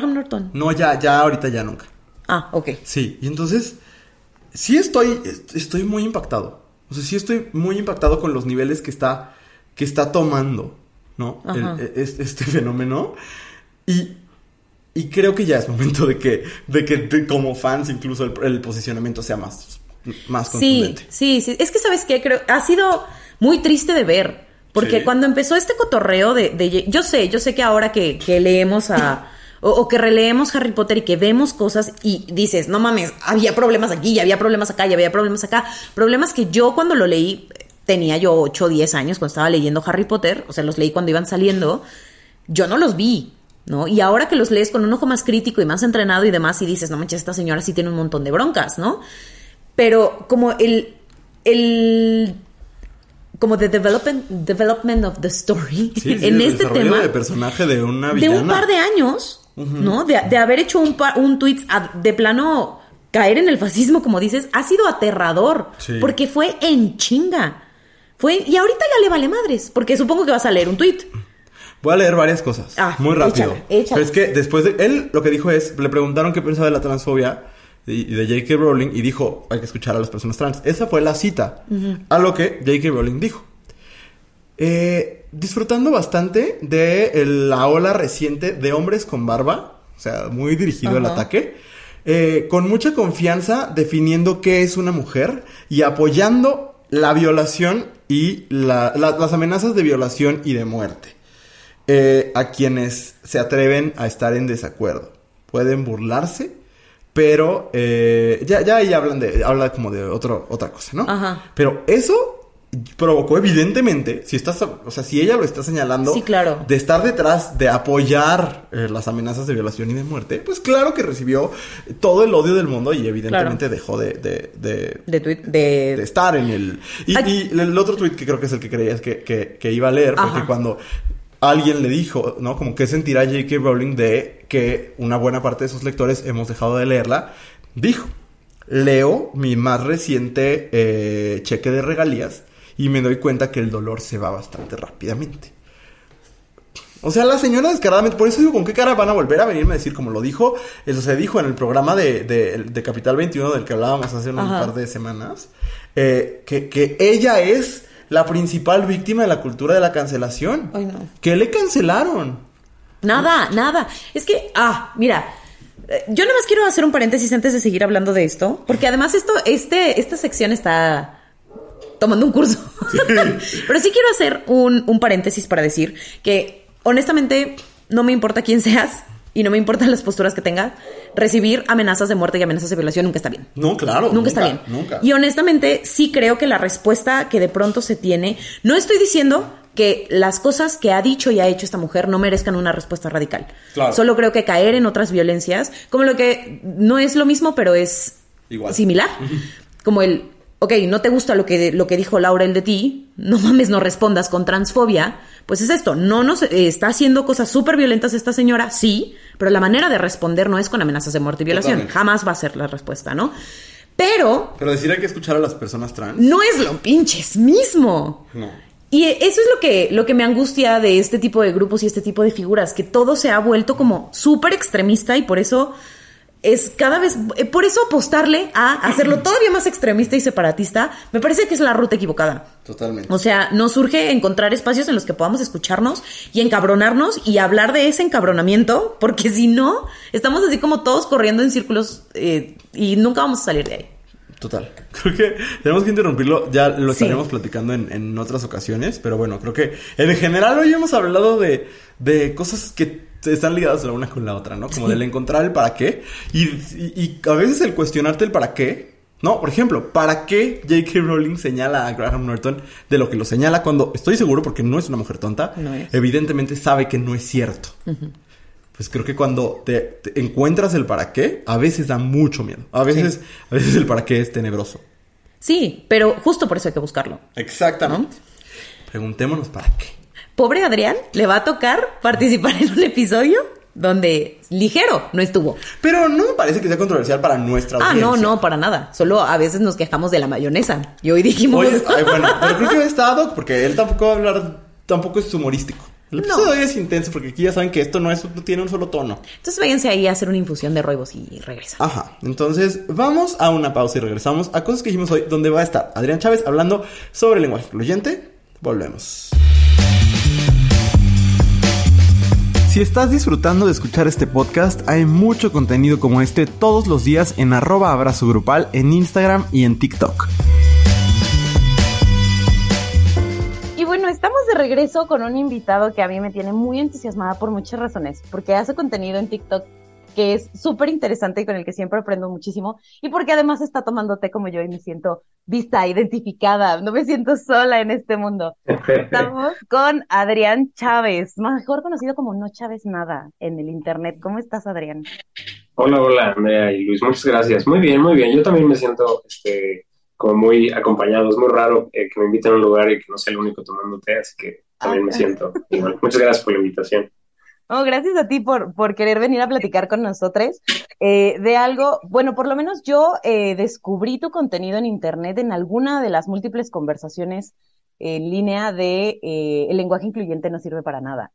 Speaker 2: Graham Norton.
Speaker 1: No, ya, ya, ahorita ya nunca.
Speaker 2: Ah, ok.
Speaker 1: Sí, y entonces sí estoy, est- estoy muy impactado. O sea, sí estoy muy impactado con los niveles que está, que está tomando, ¿no? El- e- es- este <laughs> fenómeno. Y, y creo que ya es momento de que, de que de- como fans incluso el, el posicionamiento sea más, más
Speaker 2: Sí,
Speaker 1: contundente.
Speaker 2: sí, sí. Es que, ¿sabes qué? Creo, ha sido muy triste de ver. Porque
Speaker 1: Sí.
Speaker 2: cuando empezó este cotorreo de, de- Yo sé, yo sé que ahora que, que leemos a... O, o que releemos Harry Potter y que vemos cosas y dices, no mames, había problemas aquí, ya había problemas acá, ya había problemas acá. Problemas que yo cuando lo leí, tenía yo 8 o 10 años cuando estaba leyendo Harry Potter, o sea, los leí cuando iban saliendo, yo no los vi, ¿no? Y ahora que los lees con un ojo más crítico y más entrenado y demás, y dices, no manches, esta señora sí tiene un montón de broncas, ¿no? Pero como el. el como the development, development of the story
Speaker 1: Sí, sí,
Speaker 2: en
Speaker 1: el
Speaker 2: este tema
Speaker 1: de personaje de una
Speaker 2: de
Speaker 1: villana.
Speaker 2: un par de años, ¿no? De, de haber hecho un, un tweet a- de plano caer en el fascismo, como dices, ha sido aterrador.
Speaker 1: Sí.
Speaker 2: Porque fue en chinga. Fue, y ahorita ya le vale madres, porque supongo que vas a leer un tweet.
Speaker 1: Voy a leer varias cosas.
Speaker 2: Ah,
Speaker 1: muy rápido. Pero es que después de. Él lo que dijo es: le preguntaron qué pensaba de la transfobia y de J.K. Rowling y dijo: hay que escuchar a las personas trans. Esa fue la cita. A lo que J.K. Rowling dijo. Eh, disfrutando bastante de el- la ola reciente de hombres con barba, o sea, muy dirigido el
Speaker 2: Ajá.
Speaker 1: ataque, eh, con mucha confianza definiendo qué es una mujer y apoyando la violación y la- la- las amenazas de violación y de muerte eh, a quienes se atreven a estar en desacuerdo. Pueden burlarse, pero eh, ya, ya ahí hablan de, habla como de otro, otra cosa, ¿no?
Speaker 2: Ajá.
Speaker 1: Pero eso provocó evidentemente, si estás, o sea, si ella lo está señalando,
Speaker 2: Sí, claro.
Speaker 1: de estar detrás, de apoyar eh, las amenazas de violación y de muerte, pues claro que recibió todo el odio del mundo y evidentemente dejó de, de, de,
Speaker 2: De tweet, de...
Speaker 1: de estar en el... Y, el otro tweet que creo que es el que creías que, que, que iba a leer
Speaker 2: Ajá.
Speaker 1: que cuando alguien le dijo, ¿no? Como que sentirá J.K. Rowling de que una buena parte de sus lectores hemos dejado de leerla, dijo, leo mi más reciente eh, cheque de regalías y me doy cuenta que el dolor se va bastante rápidamente. O sea, la señora descaradamente, por eso digo, ¿con qué cara van a volver a venirme a decir como lo dijo? Eso se dijo en el programa de, de- de Capital 21 del que hablábamos hace un
Speaker 2: Ajá.
Speaker 1: par de semanas, eh, que, que ella es la principal víctima de la cultura de la cancelación.
Speaker 2: Ay, no.
Speaker 1: Que le cancelaron.
Speaker 2: Nada, nada. Es que, ah, mira, eh, yo nada más quiero hacer un paréntesis antes de seguir hablando de esto, porque además esto, este, esta sección está tomando un curso. <laughs> Pero sí quiero hacer un, un paréntesis para decir que, honestamente, no me importa quién seas y no me importan las posturas que tengas, recibir amenazas de muerte y amenazas de violación nunca está bien.
Speaker 1: No, claro.
Speaker 2: Nunca, está bien.
Speaker 1: Nunca.
Speaker 2: Y honestamente, sí creo que la respuesta que de pronto se tiene, no estoy diciendo que las cosas que ha dicho y ha hecho esta mujer no merezcan una respuesta radical.
Speaker 1: Claro.
Speaker 2: Solo creo que caer en otras violencias, como lo que no es lo mismo, pero es
Speaker 1: Igual.
Speaker 2: similar. Como el, ok, no te gusta lo que, lo que dijo Laurel de ti, no mames, no respondas con transfobia. Pues es esto, no nos eh, está haciendo cosas súper violentas esta señora, sí, pero la manera de responder no es con amenazas de muerte y violación.
Speaker 1: Totalmente.
Speaker 2: Jamás va a ser la respuesta, ¿no? Pero
Speaker 1: Pero decir hay que escuchar a las personas trans.
Speaker 2: no es lo pinches mismo.
Speaker 1: No.
Speaker 2: Y eso es lo que, lo que me angustia de este tipo de grupos y este tipo de figuras, que todo se ha vuelto como súper extremista y por eso es cada vez, eh, por eso apostarle a hacerlo <clears throat> todavía más extremista y separatista, me parece que es la ruta equivocada.
Speaker 1: Totalmente.
Speaker 2: O sea, nos surge encontrar espacios en los que podamos escucharnos y encabronarnos y hablar de ese encabronamiento, porque si no, estamos así como todos corriendo en círculos eh, y nunca vamos a salir de ahí.
Speaker 1: Total. Creo que tenemos que interrumpirlo. Ya lo
Speaker 2: Sí.
Speaker 1: estaremos platicando en, en otras ocasiones. Pero bueno, creo que en general hoy hemos hablado de, de cosas que están ligadas la una con la otra, ¿no? Como del encontrar el para qué. Y, y- y a veces el cuestionarte el para qué. No, por ejemplo, ¿para qué J.K. Rowling señala a Graham Norton de lo que lo señala cuando estoy seguro, porque no es una mujer tonta,
Speaker 2: No es.
Speaker 1: evidentemente sabe que no es cierto? Pues creo que cuando te, te encuentras el para qué, a veces da mucho miedo. A veces, a veces el para qué es tenebroso.
Speaker 2: Sí, pero justo por eso hay que buscarlo.
Speaker 1: Exactamente. Preguntémonos para qué.
Speaker 2: Pobre Adrián, le va a tocar participar en un episodio donde ligero no estuvo.
Speaker 1: Pero no me parece que sea controversial para nuestra
Speaker 2: Ah,
Speaker 1: audiencia.
Speaker 2: no, no, para nada. Solo a veces nos quejamos de la mayonesa. Y hoy dijimos...
Speaker 1: Oye, ay, <laughs> bueno, pero creo que está ad hoc porque él tampoco va a hablar, tampoco es humorístico. El
Speaker 2: No.
Speaker 1: episodio de hoy es intenso porque aquí ya saben que esto no, es, no tiene un solo tono.
Speaker 2: Entonces váyanse ahí a hacer una infusión de roibos y regresan.
Speaker 1: Ajá, entonces vamos a una pausa y regresamos a cosas que dijimos hoy, donde va a estar Adrián Chávez hablando sobre el lenguaje incluyente. Volvemos. Si estás disfrutando de escuchar este podcast, hay mucho contenido como este todos los días en arroba abrazo grupal en Instagram y en TikTok.
Speaker 3: Y bueno, estamos de regreso con un invitado que a mí me tiene muy entusiasmada por muchas razones, porque hace contenido en TikTok que es súper interesante y con el que siempre aprendo muchísimo, y porque además está tomando té como yo y me siento vista, identificada, no me siento sola en este mundo. Estamos <laughs> con Adrián Chávez, mejor conocido como No Chávez Nada en el internet. ¿Cómo estás, Adrián?
Speaker 4: Hola, hola, Andrea y Luis, muchas gracias. Muy bien, muy bien. Yo también me siento este, como muy acompañado. Es muy raro eh, que me inviten a un lugar y que no sea el único tomando té, así que también me
Speaker 3: Ah.
Speaker 4: siento igual. Muchas gracias por la invitación.
Speaker 3: Oh, gracias a ti por, por querer venir a platicar con nosotros eh, de algo. Bueno, por lo menos yo eh, descubrí tu contenido en internet en alguna de las múltiples conversaciones en línea de eh, el lenguaje incluyente no sirve para nada.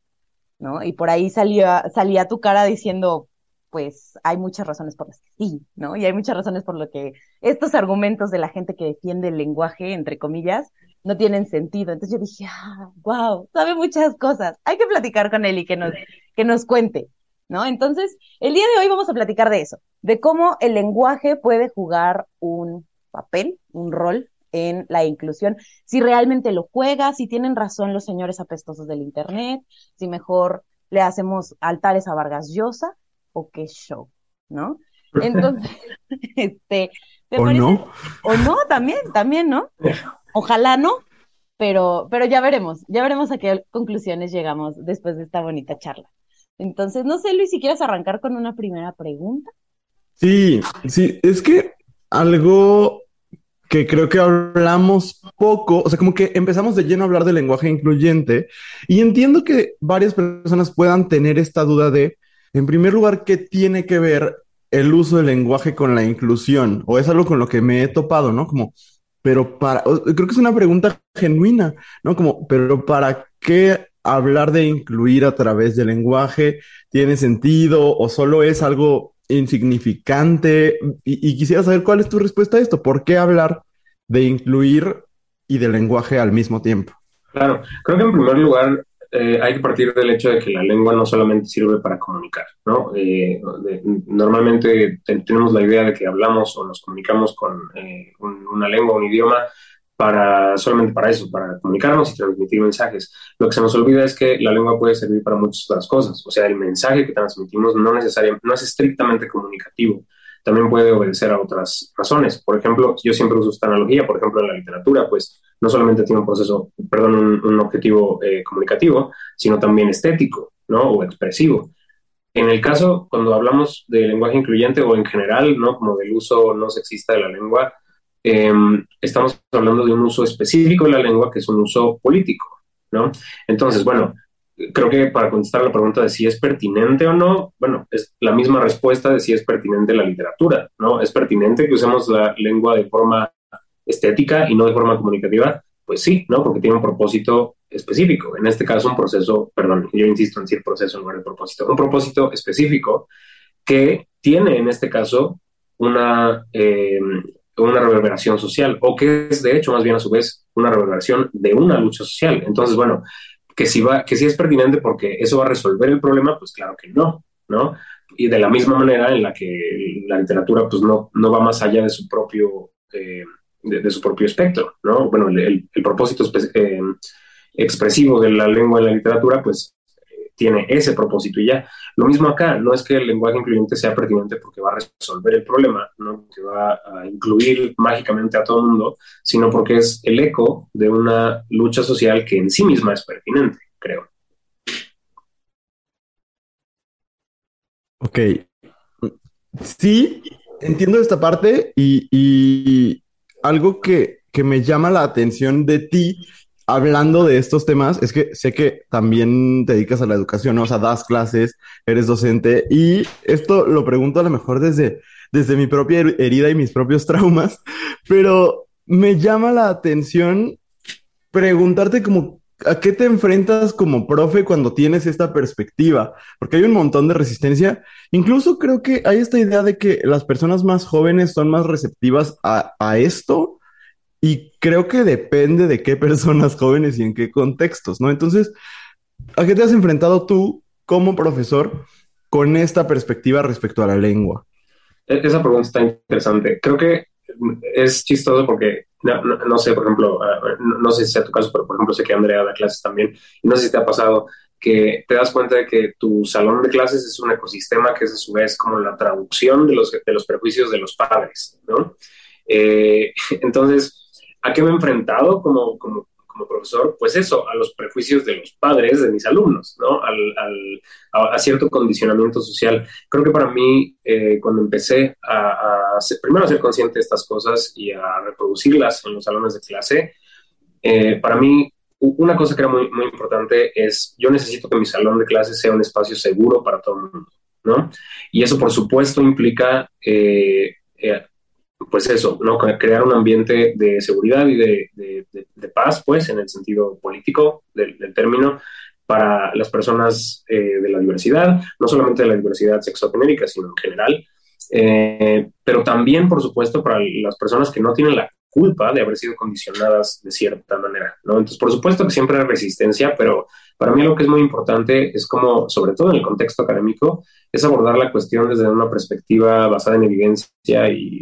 Speaker 3: ¿no? Y por ahí salía, salía tu cara diciendo, pues hay muchas razones por las que sí, ¿no? Y hay muchas razones por lo que estos argumentos de la gente que defiende el lenguaje, entre comillas, no tienen sentido. Entonces yo dije, ah, wow, sabe muchas cosas. Hay que platicar con él y que nos, que nos cuente, ¿no? Entonces, el día de hoy vamos a platicar de eso, de cómo el lenguaje puede jugar un papel, un rol en la inclusión, si realmente lo juega, si tienen razón los señores apestosos del Internet, si mejor le hacemos altares a Vargas Llosa o qué show, ¿no? <laughs> Entonces, <laughs> este...
Speaker 1: ¿O no?
Speaker 3: O no, también, también, ¿no? <laughs> Ojalá no, pero, pero ya veremos, ya veremos a qué conclusiones llegamos después de esta bonita charla. Entonces, no sé, Luis, si quieres arrancar con una primera pregunta.
Speaker 1: Sí, sí, es que algo que creo que hablamos poco, o sea, como que empezamos de lleno a hablar de lenguaje incluyente y entiendo que varias personas puedan tener esta duda de, en primer lugar, ¿qué tiene que ver el uso del lenguaje con la inclusión? O es algo con lo que me he topado, ¿no? Como, pero para, creo que es una pregunta genuina, ¿no? Como, pero ¿para qué hablar de incluir a través del lenguaje? ¿Tiene sentido o solo es algo insignificante? Y, quisiera saber cuál es tu respuesta a esto. ¿Por qué hablar de incluir y del lenguaje al mismo tiempo?
Speaker 4: Claro, creo que en primer lugar eh, hay que partir del hecho de que la lengua no solamente sirve para comunicar, ¿no? Eh, normalmente tenemos la idea de que hablamos o nos comunicamos con eh, una lengua, un idioma, para solamente para eso, para comunicarnos y transmitir mensajes. Lo que se nos olvida es que la lengua puede servir para muchas otras cosas. O sea, el mensaje que transmitimos no necesariamente, no es estrictamente comunicativo también puede obedecer a otras razones. Por ejemplo, yo siempre uso esta analogía, por ejemplo, en la literatura, pues no solamente tiene un proceso, perdón, un, objetivo eh, comunicativo, sino también estético, ¿no? O expresivo. En el caso, cuando hablamos de lenguaje incluyente o en general, ¿no? Como del uso no sexista de la lengua, em, estamos hablando de un uso específico de la lengua que es un uso político, ¿no? Entonces, bueno, creo que para contestar la pregunta de si es pertinente o no, bueno, es la misma respuesta de si es pertinente la literatura, ¿no? ¿Es pertinente que usemos la lengua de forma estética y no de forma comunicativa? Pues sí, ¿no? Porque tiene un propósito específico. En este caso, un proceso, perdón, yo insisto en decir proceso en lugar de propósito, un propósito específico que tiene en este caso una, eh, una reverberación social o que es de hecho más bien a su vez una reverberación de una lucha social. Entonces, bueno, que si, va, que si es pertinente porque eso va a resolver el problema, pues claro que no, ¿no? Y de la misma manera en la que la literatura pues no, no va más allá de su propio, eh, de, su propio espectro, ¿no? Bueno, el, propósito eh, expresivo de la lengua en la literatura pues tiene ese propósito y ya. Lo mismo acá, no es que el lenguaje incluyente sea pertinente porque va a resolver el problema, no que va a incluir mágicamente a todo el mundo, sino porque es el eco de una lucha social que en sí misma es pertinente, creo.
Speaker 1: Ok. Sí, entiendo esta parte y, y algo que, que me llama la atención de ti hablando de estos temas, es que sé que también te dedicas a la educación, ¿no? o sea, das clases, eres docente y esto lo pregunto a lo mejor desde, desde mi propia herida y mis propios <laughs> traumas, pero me llama la atención preguntarte como a qué te enfrentas como profe cuando tienes esta perspectiva, porque hay un montón de resistencia. Incluso creo que hay esta idea de que las personas más jóvenes son más receptivas a, esto y creo que depende de qué <laughs> personas jóvenes y en qué contextos, ¿no? Entonces, ¿a qué te has enfrentado tú como profesor con esta perspectiva respecto a la lengua?
Speaker 4: E-, esa pregunta está interesante. Creo que es chistoso porque, no, sé, por ejemplo, ah, no, sé si sea tu caso, pero por ejemplo sé que Andrea da clases también, y no sé si te ha pasado que te das cuenta de que tu salón de clases es un ecosistema que es a su vez como la traducción de los, de los prejuicios de los padres, ¿no? Eh, <laughs> entonces, ¿A qué me he enfrentado como, como, como, profesor? Pues eso, a los prejuicios de los padres de mis alumnos, ¿no? Al, a, cierto condicionamiento social. Creo que para mí, eh, cuando empecé a, a primero a ser consciente de estas cosas y a reproducirlas en los salones de clase, eh, para mí una cosa que era muy, muy importante es, yo necesito que mi salón de clase sea un espacio seguro para todo el mundo, ¿no? Y eso, por supuesto, implica eh, eh pues eso, ¿no? Crear un ambiente de seguridad y de, paz, pues, en el sentido político del, término, para las personas eh, de la diversidad, no solamente de la diversidad sexogenérica, sino en general, eh, pero también, por supuesto, para las personas que no tienen la culpa de haber sido condicionadas de cierta manera, ¿no? Entonces, por supuesto que siempre hay resistencia, pero para mí lo que es muy importante es como, sobre todo en el contexto académico, es abordar la cuestión desde una perspectiva basada en evidencia y,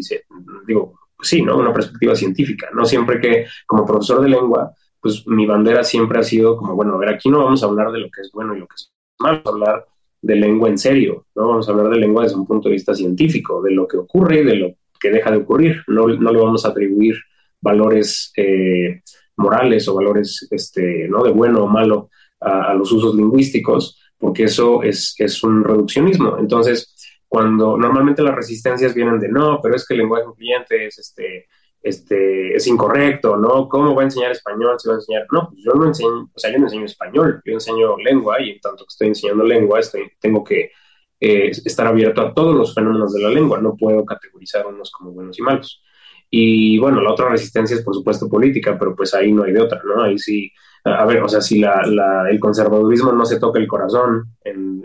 Speaker 4: digo, sí, ¿no? Una perspectiva científica, no siempre que como profesor de lengua, pues mi bandera siempre ha sido como, bueno, a ver, aquí no vamos a hablar de lo que es bueno y lo que es malo, vamos a hablar de lengua en serio, ¿no? Vamos a hablar de lengua desde un punto de vista científico, de lo que ocurre y de lo que deja de ocurrir. No, no le vamos a atribuir valores eh, morales o valores este, ¿no? de bueno o malo a, los usos lingüísticos, porque eso es, es, un reduccionismo. Entonces, cuando normalmente las resistencias vienen de no, pero es que el lenguaje incluyente es, este, este, es incorrecto, ¿no? ¿Cómo va a enseñar español si va a enseñar? No, pues yo no enseño, o sea, yo no enseño español, yo enseño lengua y en tanto que estoy enseñando lengua, estoy, tengo que eh, estar abierto a todos los fenómenos de la lengua, no puedo categorizar unos como buenos y malos. Y bueno, la otra resistencia es por supuesto política, pero pues ahí no hay de otra, ¿no? Ahí sí, a ver, o sea, si el conservadurismo no se toca el corazón en,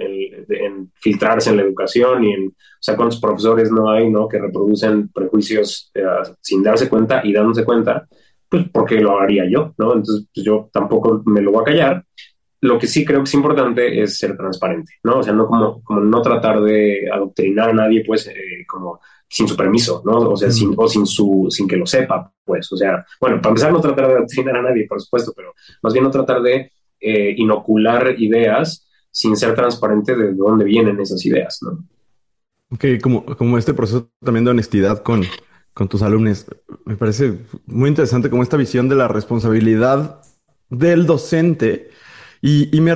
Speaker 4: filtrarse en la educación y en, o sea, cuántos profesores no hay, ¿no? Que reproducen prejuicios eh, sin darse cuenta y dándose cuenta, pues porque lo haría yo, ¿no? Entonces, pues, yo tampoco me lo voy a callar, lo que sí creo que es importante es ser transparente, ¿no? O sea, no como, como no tratar de adoctrinar a nadie, pues, eh, como sin su permiso, ¿no? O sea, sin, o sin, su, sin que lo sepa, pues, o sea, bueno, para empezar no tratar de adoctrinar a nadie, por supuesto, pero más bien no tratar de eh, inocular ideas sin ser transparente de dónde vienen esas ideas, ¿no?
Speaker 1: Ok, como, como este proceso también de honestidad con, con tus alumnos, me parece muy interesante como esta visión de la responsabilidad del docente y, me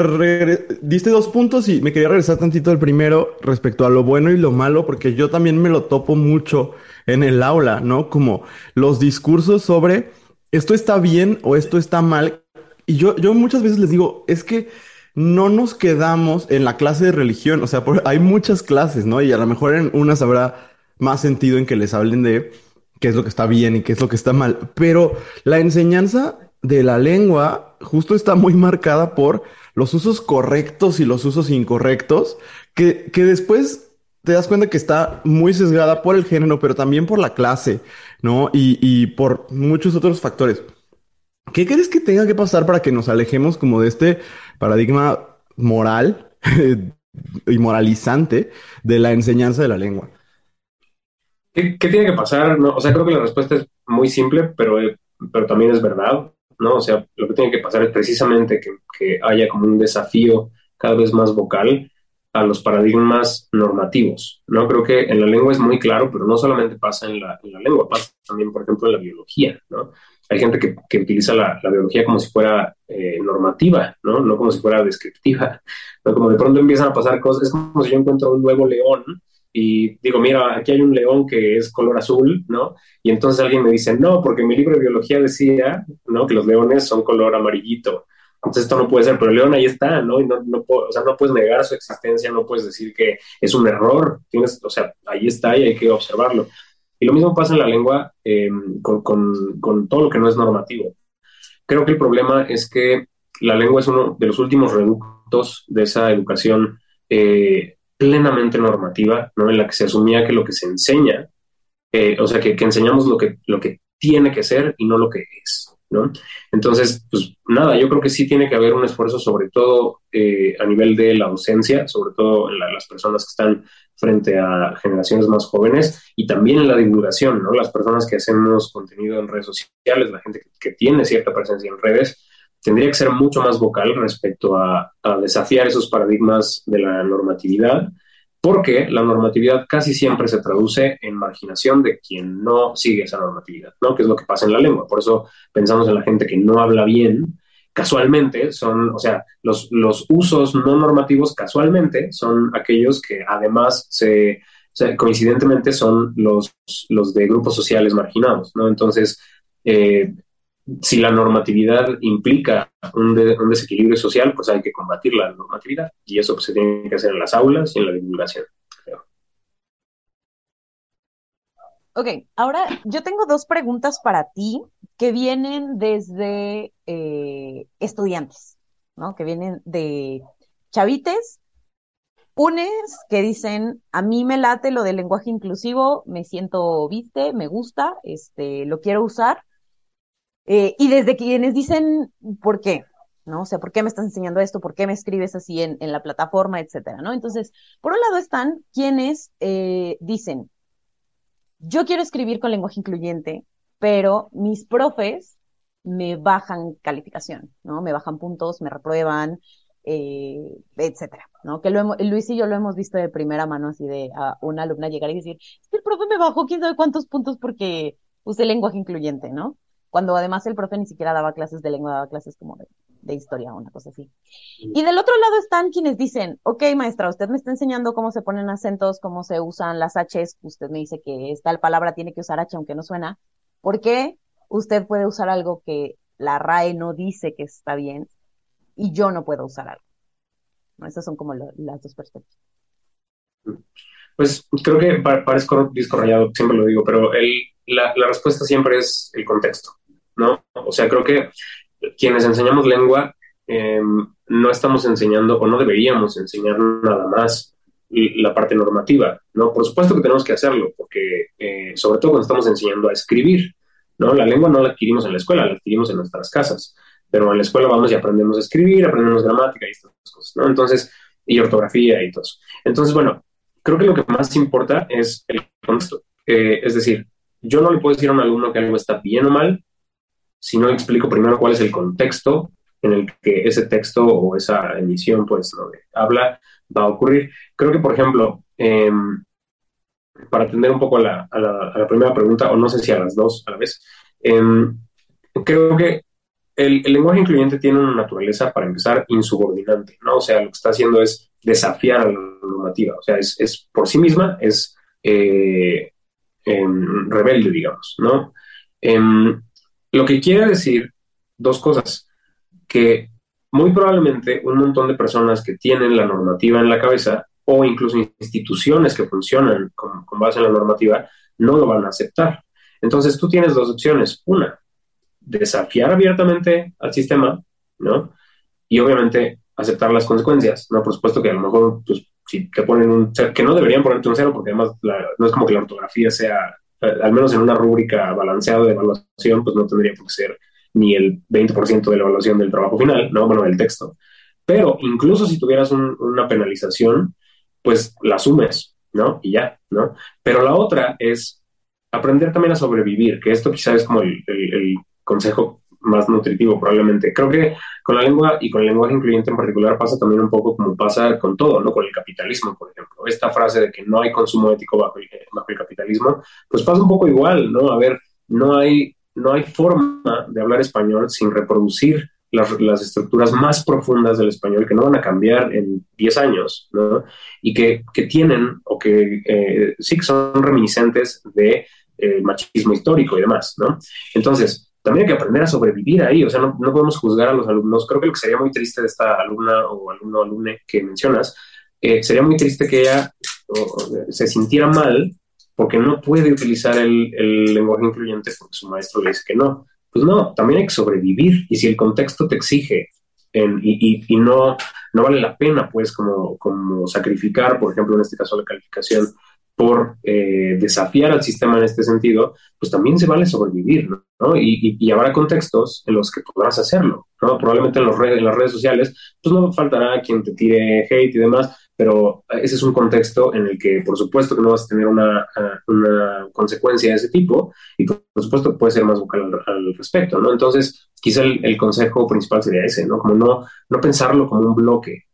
Speaker 1: diste dos puntos y me quería regresar tantito al primero respecto a lo bueno y lo malo, porque yo también me lo topo mucho en el aula, ¿no? Como los discursos sobre esto está bien o esto está mal. Y yo, yo muchas veces les digo, es que no nos quedamos en la clase de religión, o sea, hay muchas clases, ¿no? Y a lo mejor en unas habrá más sentido en que les hablen de qué es lo que está bien y qué es lo que está mal, pero la enseñanza de la lengua justo está muy marcada por los usos correctos y los usos incorrectos, que, que después te das cuenta que está muy sesgada por el género, pero también por la clase, ¿no? Y, y por muchos otros factores. ¿Qué crees que tenga que pasar para que nos alejemos como de este paradigma moral y moralizante de la enseñanza de la lengua?
Speaker 4: ¿Qué, tiene que pasar? No, o sea, creo que la respuesta es muy simple, pero, pero también es verdad. ¿No? O sea, lo que tiene que pasar es precisamente que, haya como un desafío cada vez más vocal a los paradigmas normativos, ¿no? Creo que en la lengua es muy claro, pero no solamente pasa en la, lengua, pasa también, por ejemplo, en la biología, ¿no? Hay gente que, utiliza la, biología como si fuera eh, normativa, ¿no? No como si fuera descriptiva, ¿no? Como de pronto empiezan a pasar cosas, es como si yo encuentro un nuevo león y digo, mira, aquí hay un león que es color azul, ¿no? Y entonces alguien me dice, no, porque mi libro de biología decía, ¿no? Que los leones son color amarillito. Entonces esto no puede ser, pero el león ahí está, ¿no? Y no, no, o sea, no puedes negar su existencia, no puedes decir que es un error, tienes, o sea, ahí está y hay que observarlo. Y lo mismo pasa en la lengua eh, con, con, con todo lo que no es normativo. Creo que el problema es que la lengua es uno de los últimos reductos de esa educación eh, plenamente normativa, ¿no? En la que se asumía que lo que se enseña, eh, o sea, que, enseñamos lo que, lo que tiene que ser y no lo que es, ¿no? Entonces, pues nada, yo creo que sí tiene que haber un esfuerzo, sobre todo eh, a nivel de la docencia, sobre todo en las personas que están frente a generaciones más jóvenes y también en la divulgación, ¿no? Las personas que hacemos contenido en redes sociales, la gente que tiene cierta presencia en redes, tendría que ser mucho más vocal respecto a, desafiar esos paradigmas de la normatividad, porque la normatividad casi siempre se traduce en marginación de quien no sigue esa normatividad, ¿no? Que es lo que pasa en la lengua. Por eso pensamos en la gente que no habla bien, casualmente son, o sea, los, los usos no normativos casualmente son aquellos que además se, coincidentemente son los, los de grupos sociales marginados, ¿no? Entonces, eh, si la normatividad implica un, desequilibrio social, pues hay que combatir la normatividad. Y eso pues, se tiene que hacer en las aulas y en la divulgación.
Speaker 3: Ok, ahora yo tengo dos preguntas para ti que vienen desde eh, estudiantes.
Speaker 2: ¿no? Que vienen de chavites, unes que dicen, a mí me late lo del lenguaje inclusivo, me siento viste, me gusta, este, lo quiero usar. Eh, y desde quienes dicen, ¿por qué? ¿no? O sea, ¿por qué me estás enseñando esto? ¿Por qué me escribes así en, en la plataforma, etcétera, ¿no? Entonces, por un lado están quienes eh, dicen, yo quiero escribir con lenguaje incluyente, pero mis profes me bajan calificación, ¿no? Me bajan puntos, me reprueban, eh, etcétera, ¿no? Que lo Luis y yo lo hemos visto de primera mano, así de a una alumna llegar y decir, el profe me bajó quién sabe cuántos puntos porque usé lenguaje incluyente, ¿no? Cuando además el profe ni siquiera daba clases de lengua, daba clases como de de historia, una cosa así. Y del otro lado están quienes dicen, ok, maestra, usted me está enseñando cómo se ponen acentos, cómo se usan las Hs, usted me dice que tal palabra tiene que usar H aunque no suena, ¿por qué usted puede usar algo que la RAE no dice que está bien y yo no puedo usar algo? ¿No? Esas son como las dos perspectivas.
Speaker 4: Pues creo que parezco disco rayado, siempre lo digo, pero el, la, la respuesta siempre es el contexto, ¿no? O sea, creo que quienes enseñamos lengua em, no estamos enseñando o no deberíamos enseñar nada más la parte normativa, ¿no? Por supuesto que tenemos que hacerlo, porque eh, sobre todo cuando estamos enseñando a escribir, ¿no? La lengua no la adquirimos en la escuela, la adquirimos en nuestras casas, pero en la escuela vamos y aprendemos a escribir, aprendemos gramática y estas cosas, ¿no? Entonces, y ortografía y todo. Entonces, bueno, creo que lo que más importa es el contexto. Eh, es decir, yo no le puedo decir a un alumno que algo está bien o mal si no explico primero cuál es el contexto en el que ese texto o esa emisión, pues, ¿no? habla, va a ocurrir. Creo que, por ejemplo, em, para atender un poco a la, a, la, primera pregunta, o no sé si a las dos a la vez, em, creo que el, el, lenguaje incluyente tiene una naturaleza, para empezar, insubordinante, ¿no? O sea, lo que está haciendo es desafiar a la normativa, o sea, es, es por sí misma, es eh, em, rebelde, digamos, ¿no? Lo que quiere decir dos cosas, que muy probablemente un montón de personas que tienen la normativa en la cabeza o incluso instituciones que funcionan con, base en la normativa no lo van a aceptar. Entonces tú tienes dos opciones. Una, desafiar abiertamente al sistema, ¿no? Y obviamente aceptar las consecuencias, ¿no? Por supuesto que a lo mejor, pues, si te ponen un, que no deberían ponerte un cero, porque además no es como que la ortografía sea al menos en una rúbrica balanceada de evaluación, pues no tendría por qué ser ni el 20% de la evaluación del trabajo final, ¿no? Bueno, del texto. Pero incluso si tuvieras una penalización, pues la asumes, ¿no? Y ya, ¿no? Pero la otra es aprender también a sobrevivir, que esto quizás es como el, el consejo más nutritivo probablemente. Creo que con la lengua y con el lenguaje incluyente en particular pasa también un poco como pasa con todo, ¿no? Con el capitalismo, por ejemplo. Esta frase de que no hay consumo ético bajo el, bajo el capitalismo, pues pasa un poco igual, ¿no? A ver, no hay, no hay forma de hablar español sin reproducir las, las, estructuras más profundas del español que no van a cambiar en 10 años, ¿no? Y que, que tienen, o que eh, sí que son reminiscentes de eh, machismo histórico y demás, ¿no? Entonces, también hay que aprender a sobrevivir ahí, o sea, no, no, podemos juzgar a los alumnos. Creo que lo que sería muy triste de esta alumna o alumno alumne que mencionas, eh, sería muy triste que ella se sintiera mal porque no puede utilizar el, el, lenguaje incluyente porque su maestro le dice que no. Pues no, también hay que sobrevivir y si el contexto te exige y, y, no, no vale la pena, pues, como, como sacrificar, por ejemplo, en este caso la calificación por eh, desafiar al sistema en este sentido, pues también se vale sobrevivir, ¿no? Y, y, habrá contextos en los que podrás hacerlo, ¿no? Probablemente en, los en las redes sociales, pues no faltará quien te tire hate y demás, pero ese es un contexto en el que, por supuesto, que no vas a tener una, una consecuencia de ese tipo y, por supuesto, puede ser más vocal al, respecto, ¿no? Entonces, quizá el, el, consejo principal sería ese, ¿no? Como no, no pensarlo como un bloque,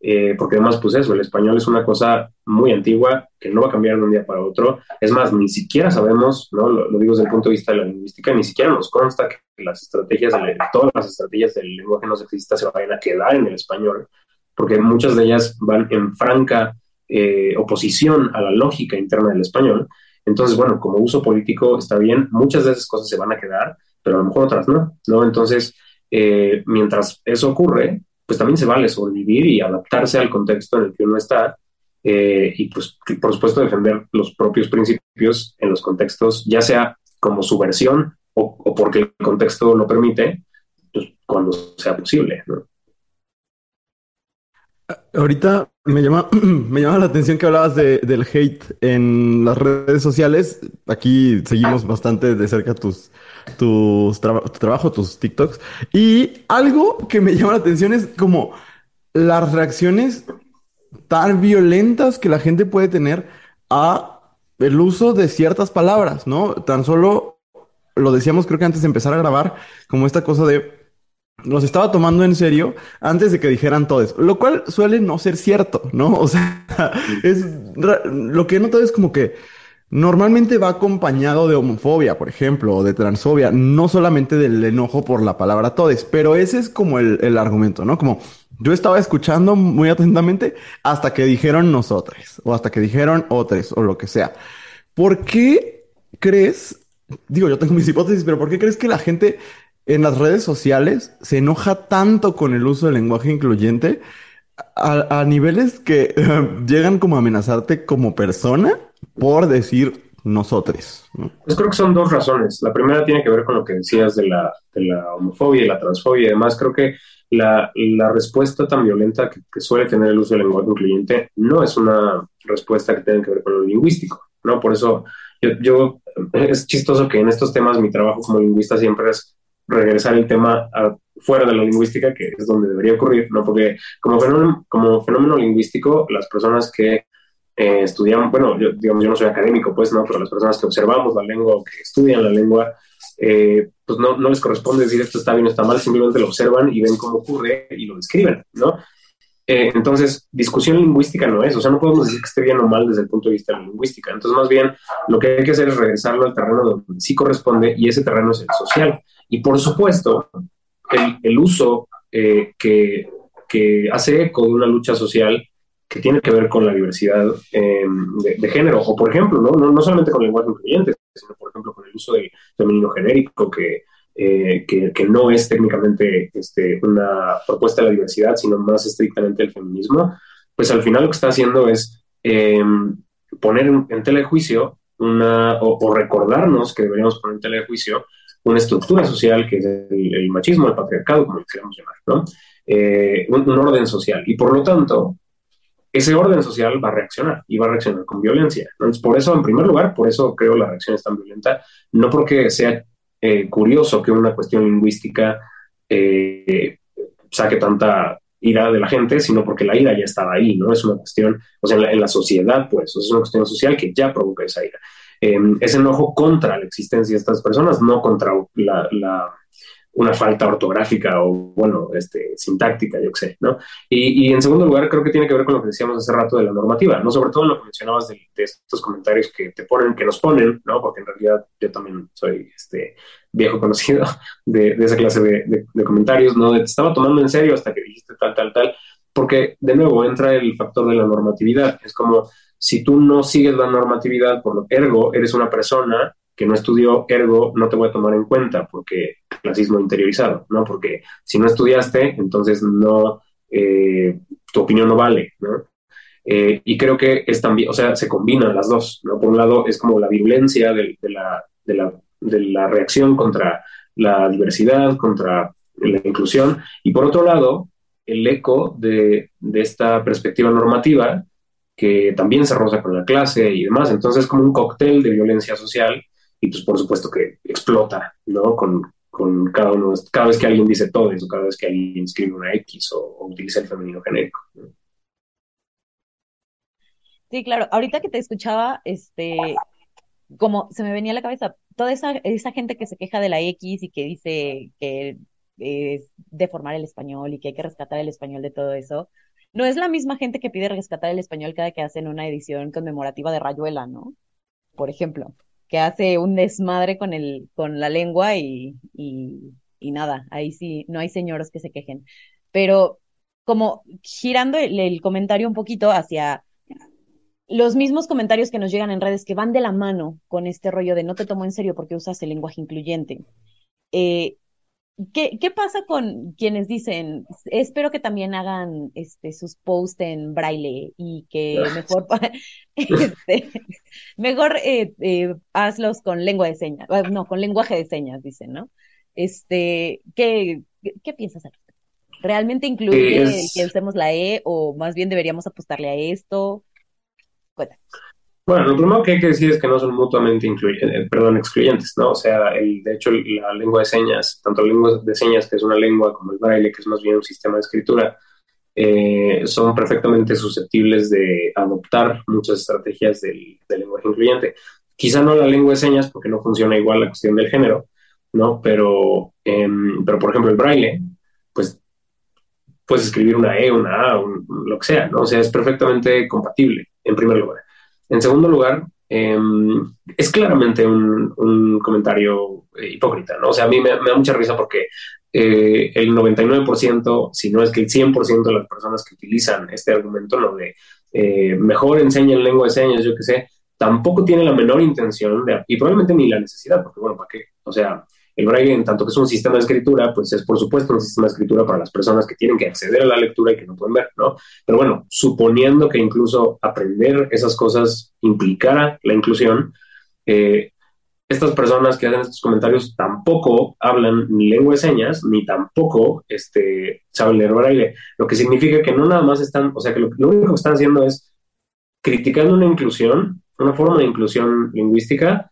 Speaker 4: eh, porque además, pues eso, el español es una cosa muy antigua que no va a cambiar de un día para otro. Es más, ni siquiera sabemos, ¿no? Lo, digo desde el punto de vista de la lingüística, ni siquiera nos consta que las estrategias, de, todas las estrategias del lenguaje no sexista se vayan a quedar en el español, porque muchas de ellas van en franca eh, oposición a la lógica interna del español. Entonces, bueno, como uso político está bien, muchas de esas cosas se van a quedar, pero a lo mejor otras no, ¿no? Entonces, eh, mientras eso ocurre, pues también se vale sobrevivir y adaptarse al contexto en el que uno está eh, y pues por supuesto defender los propios principios en los contextos, ya sea como su versión o, porque el contexto lo permite, pues cuando sea posible.
Speaker 1: Ahorita me llama, <clears throat> me llama la atención que hablabas de, del hate en las redes sociales. Aquí seguimos bastante de cerca tus, tus tu trabajo, tus TikToks. Y algo que me <laughs> llama la atención es como las reacciones tan violentas que la gente puede tener a el uso de ciertas palabras, ¿no? Tan solo lo decíamos creo que antes de empezar a grabar, como esta cosa de los estaba tomando en serio antes de que dijeran todo eso, lo cual suele no ser cierto, ¿no? <laughs> O sea, es lo que he notado es como que normalmente va acompañado de homofobia, por ejemplo, o de transfobia, no solamente del enojo por la palabra todes, pero ese es como el, el argumento, ¿no? Como yo estaba escuchando muy atentamente hasta que dijeron nosotros, o hasta que dijeron otros, o lo que sea. ¿Por qué crees, digo, yo tengo mis <laughs> hipótesis, pero ¿por qué crees que la gente en las redes sociales se enoja tanto con el uso del lenguaje incluyente a, niveles que <laughs> llegan como a amenazarte como persona por decir nosotros, ¿no?
Speaker 4: Pues creo que son dos razones. La primera tiene que ver con lo que decías de la, de la homofobia y la transfobia y demás. Creo que la, la respuesta tan violenta que, suele tener el uso del lenguaje incluyente no es una respuesta que tenga que ver con lo lingüístico, ¿no? Por eso yo es chistoso que en estos temas mi trabajo como lingüista siempre es regresar el tema fuera de la lingüística, que es donde debería ocurrir, ¿no? Porque como fenómeno, lingüístico, las personas que eh, estudiamos, bueno, digamos, yo no soy académico, pues, ¿no? Pero las personas que observamos la lengua o que estudian la lengua, eh, pues no, no les corresponde decir esto está bien o está mal, simplemente lo observan y ven cómo ocurre y lo describen, ¿no? Eh, entonces, discusión lingüística no es, o sea, no podemos decir que esté bien o mal desde el punto de vista de la lingüística. Entonces, más bien, lo que hay que hacer es regresarlo al terreno donde sí corresponde y ese terreno es el social. Y por supuesto, el, uso eh, que, que hace eco de una lucha social que tiene que ver con la diversidad eh, de, género, o por ejemplo, ¿no? No, no solamente con el lenguaje incluyente, sino por ejemplo con el uso del femenino genérico, que, eh, que, que no es técnicamente este, una propuesta de la diversidad, sino más estrictamente el feminismo, pues al final lo que está haciendo es eh, poner en, en tela de juicio una, o, o recordarnos que deberíamos poner en tela de juicio una estructura social que es el, machismo, el patriarcado, como le queramos llamar, ¿no? Eh, un, un, orden social. Y por lo tanto, ese orden social va a reaccionar y va a reaccionar con violencia. Entonces, por eso, en primer lugar, por eso creo la reacción es tan violenta, no porque sea eh, curioso que una cuestión lingüística eh, saque tanta ira de la gente, sino porque la ira ya estaba ahí, ¿no? Es una cuestión, o sea, en la, en la sociedad, pues, es una cuestión social que ya provoca esa ira. Eh, es enojo contra la existencia de estas personas, no contra una falta ortográfica o, bueno, este, sintáctica, yo qué sé, ¿no? Y, en segundo lugar, creo que tiene que ver con lo que decíamos hace rato de la normativa, ¿no? Sobre todo en lo que mencionabas de, estos comentarios que te ponen, que nos ponen, ¿no? Porque en realidad yo también soy este viejo conocido <laughs> de, esa clase de, de, comentarios, ¿no? Te estaba tomando en serio hasta que dijiste tal, tal, tal, porque de nuevo entra el factor de la normatividad. Es como si tú no sigues la normatividad, por lo ergo, eres una persona que no estudió, ergo, no te voy a tomar en cuenta porque clasismo interiorizado, ¿no? Porque si no estudiaste, entonces no, eh, tu opinión no vale, ¿no? Eh, y creo que es también, o sea, se combinan las dos, ¿no? Por un lado es como la violencia de, de, la, de, la, de la reacción contra la diversidad, contra la inclusión, y por otro lado, el eco de, de esta perspectiva normativa que también se roza con la clase y demás. Entonces, como un cóctel de violencia social y pues por supuesto que explota, ¿no? Con, con cada uno, cada vez que alguien dice todo eso, cada vez que alguien escribe una X o, o utiliza el femenino genérico.
Speaker 2: Sí, claro. Ahorita que te escuchaba, este, como se me venía a la cabeza, toda esa, esa gente que se queja de la X y que dice que es deformar el español y que hay que rescatar el español de todo eso, no es la misma gente que pide rescatar el español cada que hacen una edición conmemorativa de Rayuela, ¿no? Por ejemplo, que hace un desmadre con el, con la lengua y, y, y nada, ahí sí, no hay señoros que se quejen. Pero como girando el, el comentario un poquito hacia los mismos comentarios que nos llegan en redes que van de la mano con este rollo de no te tomo en serio porque usas el lenguaje incluyente. Eh, ¿qué, ¿Qué pasa con quienes dicen, espero que también hagan este, sus posts en braille y que <laughs> mejor, <laughs> este, mejor eh, eh, hazlos con lengua de señas, no, con lenguaje de señas, dicen, ¿no? Este, ¿qué, qué piensas al respecto?
Speaker 3: ¿Realmente incluye el que usemos la E o más bien deberíamos apostarle a esto?
Speaker 4: Bueno, lo primero que hay que decir es que no son mutuamente incluyentes, eh, perdón, excluyentes, ¿no? O sea, el, de hecho, la lengua de señas, tanto la lengua de señas, que es una lengua, como el braille, que es más bien un sistema de escritura, eh, son perfectamente susceptibles de adoptar muchas estrategias del, lenguaje incluyente. Quizá no la lengua de señas, porque no funciona igual la cuestión del género, ¿no? Pero, em, pero por ejemplo, el braille, pues puedes escribir una E, una A, lo que sea, ¿no? O sea, es perfectamente compatible, en primer lugar. En segundo lugar, em, es claramente un, comentario eh, hipócrita, ¿no? O sea, a mí me, da mucha risa porque eh, el 99%, si no es que el 100% de las personas que utilizan este argumento, lo de eh, mejor enseñen lengua de señas, yo qué sé, tampoco tiene la menor intención de, y probablemente ni la necesidad, porque bueno, ¿para qué? O sea, el braille, en tanto que es un sistema de escritura, pues es por supuesto un sistema de escritura para las personas que tienen que acceder a la lectura y que no pueden ver, ¿no? Pero bueno, suponiendo que incluso aprender esas cosas implicara la inclusión, eh, estas personas que hacen estos comentarios tampoco hablan ni lengua de señas, ni tampoco este, saben leer braille, lo que significa que no nada más están, o sea, que lo, lo único que están haciendo es criticando una inclusión, una forma de inclusión lingüística,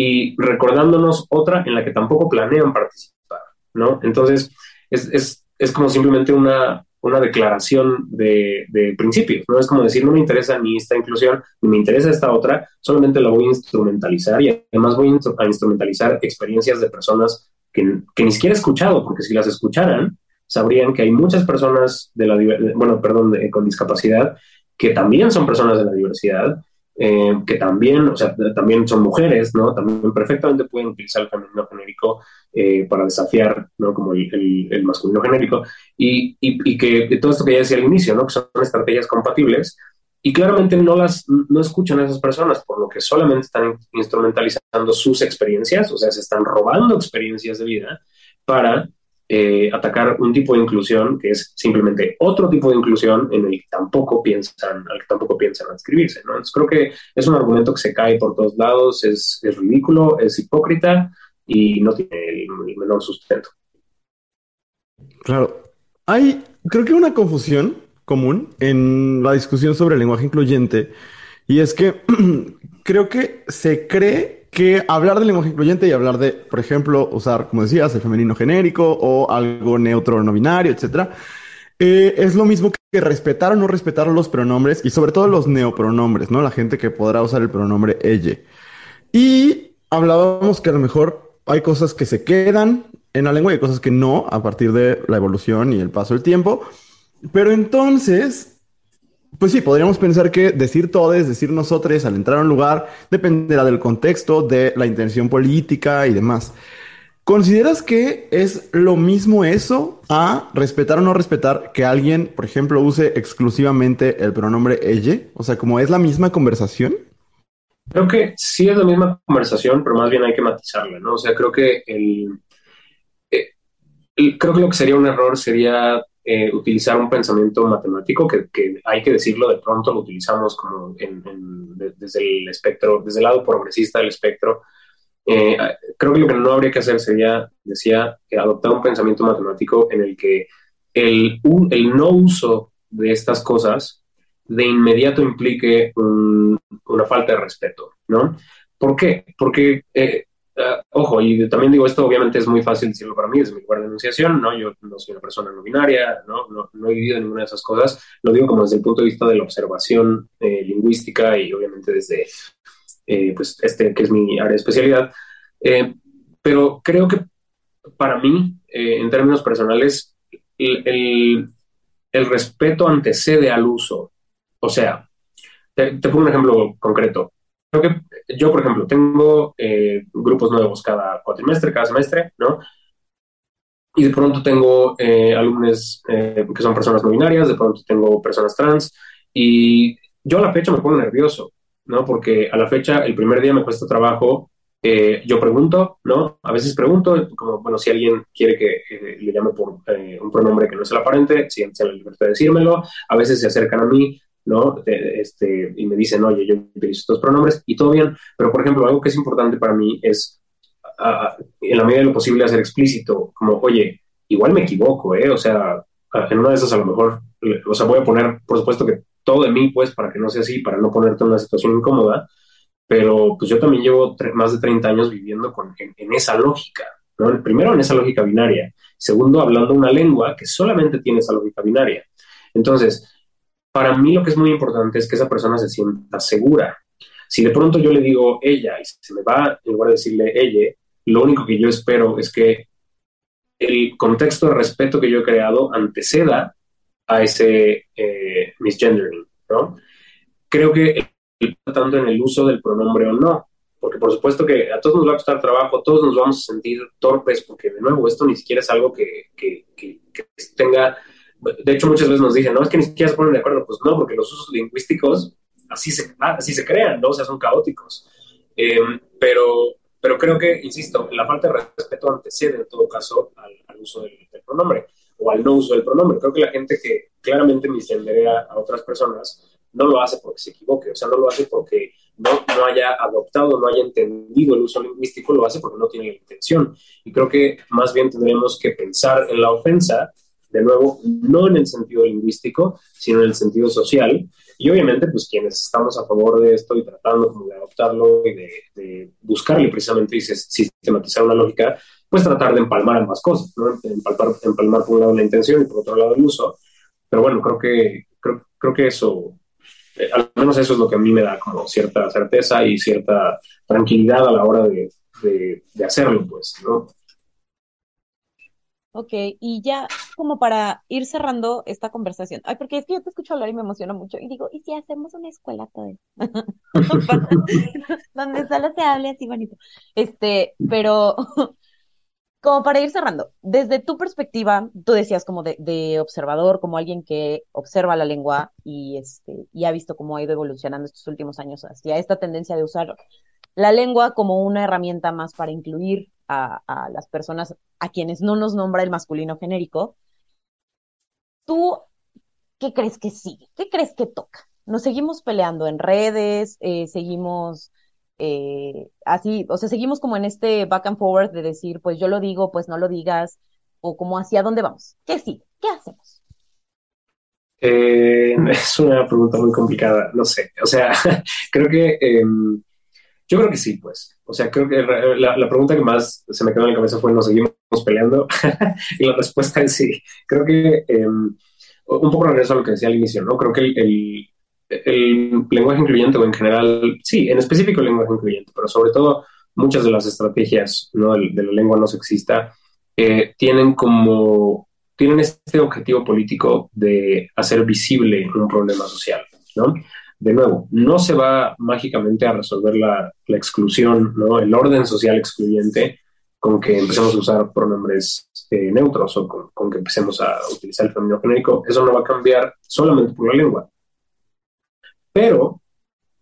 Speaker 4: y recordándonos otra en la que tampoco planean participar, ¿no? Entonces, es, es, es como simplemente una, una declaración de, de, principios, ¿no? Es como decir, no me interesa ni esta inclusión, ni me interesa esta otra, solamente la voy a instrumentalizar y además voy a instrumentalizar experiencias de personas que, que ni siquiera he escuchado, porque si las escucharan, sabrían que hay muchas personas de la, bueno, perdón, con discapacidad que también son personas de la diversidad eh, que también, o sea, también son mujeres, ¿no? También perfectamente pueden utilizar el femenino genérico eh, para desafiar, ¿no? Como el, el, masculino genérico. Y, y, y, que todo esto que ya decía al inicio, ¿no? Que son estrategias compatibles. Y claramente no las no escuchan a esas personas, por lo que solamente están instrumentalizando sus experiencias, o sea, se están robando experiencias de vida para eh, atacar un tipo de inclusión que es simplemente otro tipo de inclusión en el que tampoco piensan, al tampoco piensan adscribirse, ¿no? Entonces creo que es un argumento que se cae por todos lados, es, es ridículo, es hipócrita y no tiene el, menor sustento.
Speaker 1: Claro. Hay, creo que una confusión común en la discusión sobre el lenguaje incluyente y es que <clears throat> creo que se cree que hablar de lenguaje incluyente y hablar de, por ejemplo, usar, como decías, el femenino genérico o algo neutro no binario, etcétera, eh, es lo mismo que respetar o no respetar los pronombres y sobre todo los neopronombres, ¿no? La gente que podrá usar el pronombre ella. Y hablábamos que a lo mejor hay cosas que se quedan en la lengua y hay cosas que no a partir de la evolución y el paso del tiempo. Pero entonces, pues sí, podríamos pensar que decir todes, decir nosotros al entrar a un lugar dependerá del contexto, de la intención política y demás. ¿Consideras que es lo mismo eso a respetar o no respetar que alguien, por ejemplo, use exclusivamente el pronombre ella? O sea, como es la misma conversación.
Speaker 4: Creo que sí es la misma conversación, pero más bien hay que matizarla, ¿no? O sea, creo que el, eh, creo que lo que sería un error sería eh, utilizar un pensamiento matemático que, hay que decirlo, de pronto lo utilizamos como desde el espectro, desde el lado progresista del espectro. Eh, creo que lo que no habría que hacer sería, decía, adoptar un pensamiento matemático en el que el, el no uso de estas cosas de inmediato implique una falta de respeto, ¿no? ¿Por qué? Porque eh, Ojo, y también digo esto, obviamente es muy fácil decirlo para mí, es mi lugar de enunciación, ¿no? Yo no soy una persona no binaria, ¿no? No, he vivido ninguna de esas cosas, lo digo como desde el punto de vista de la observación eh, lingüística y obviamente desde, eh, pues, este que es mi área de especialidad. Eh, pero creo que para mí, en términos personales, el, respeto antecede al uso. O sea, te pongo un ejemplo concreto creo que yo, por ejemplo, tengo eh, grupos nuevos cada cuatrimestre, cada semestre, ¿no? Y de pronto tengo eh, alumnos eh, que son personas no binarias, de pronto tengo personas trans, y yo a la fecha me pongo nervioso, ¿no? Porque a la fecha, el primer día me cuesta trabajo. yo pregunto, ¿no? A veces pregunto, como, bueno, si alguien quiere que le llame por un pronombre que no es el aparente, si la libertad de decírmelo. A veces se acercan a mí ¿no? Este, y me dicen, oye, yo utilizo estos pronombres y todo bien, pero por ejemplo, algo que es importante para mí es, en la medida de lo posible, hacer explícito, como, oye, igual me equivoco, ¿eh? O sea, en una de esas a lo mejor, o sea, voy a poner, por supuesto que todo de mí, pues, para que no sea así, para no ponerte en una situación incómoda, pero pues yo también llevo más de 30 años viviendo con, en, esa lógica, ¿no? Primero en esa lógica binaria, segundo hablando una lengua que solamente tiene esa lógica binaria. Entonces, para mí lo que es muy importante es que esa persona se sienta segura. Si de pronto yo le digo ella y se me va, en lugar de decirle ella, lo único que yo espero es que el contexto de respeto que yo he creado anteceda a ese eh, misgendering, ¿no? Creo que tanto en el uso del pronombre o no, porque por supuesto que a todos nos va a costar trabajo, todos nos vamos a sentir torpes, porque de nuevo esto ni siquiera es algo que, que, que, tenga, de hecho muchas veces nos dicen, no, es que ni siquiera se ponen de acuerdo, pues no, porque los usos lingüísticos así se, así se crean, ¿no? O sea, son caóticos. Em, pero, pero creo que, insisto, la falta de respeto antecede en todo caso al, uso del, pronombre o al no uso del pronombre. Creo que la gente que claramente misgenderea a otras personas no lo hace porque se equivoque, o sea, no lo hace porque no, no haya adoptado, no haya entendido el uso lingüístico, lo hace porque no tiene la intención. Y creo que más bien tendremos que pensar en la ofensa, de nuevo, no en el sentido lingüístico, sino en el sentido social. Y obviamente, pues quienes estamos a favor de esto y tratando como de adoptarlo y de, buscarle precisamente y sistematizar una lógica, pues tratar de empalmar ambas cosas, ¿no? Empalmar, empalmar por un lado la intención y por otro lado el uso. Pero bueno, creo que, creo, creo que eso eh, al menos eso es lo que a mí me da como cierta certeza y cierta tranquilidad a la hora de, de, hacerlo, pues, ¿no?
Speaker 3: Ok, y ya como para ir cerrando esta conversación, ay, porque es que yo te escucho hablar y me emociona mucho, y digo, ¿y si hacemos una escuela todo <laughs> <laughs> Donde solo se hable así bonito. Este, pero <laughs> como para ir cerrando, desde tu perspectiva, tú decías como de, observador, como alguien que observa la lengua y, este, y ha visto cómo ha ido evolucionando estos últimos años hacia esta tendencia de usar la lengua como una herramienta más para incluir a, las personas a quienes no nos nombra el masculino genérico. ¿Tú qué crees que sigue? ¿Qué crees que toca? ¿Nos seguimos peleando en redes? Eh, ¿Seguimos eh, así, o sea, seguimos como en este back and forward de decir, pues yo lo digo, pues no lo digas, o como hacia dónde vamos. ¿Qué sí? ¿Qué hacemos?
Speaker 4: Eh, es una pregunta muy complicada, no sé. O sea, <laughs> creo que em, yo creo que sí, pues. O sea, creo que la, pregunta que más se me quedó en la cabeza fue, ¿nos seguimos peleando? <laughs> y la respuesta es sí. Creo que em, un poco regreso a lo que decía al inicio, ¿no? Creo que el, el lenguaje incluyente o en general, sí, en específico el lenguaje incluyente, pero sobre todo muchas de las estrategias ¿no? de, la lengua no sexista eh, tienen como, tienen este objetivo político de hacer visible un problema social, ¿no? De nuevo, no se va mágicamente a resolver la, la exclusión, ¿no? El orden social excluyente con que empecemos a usar pronombres eh, neutros o con, con, que empecemos a utilizar el femenino genérico, eso no va a cambiar solamente por la lengua. Pero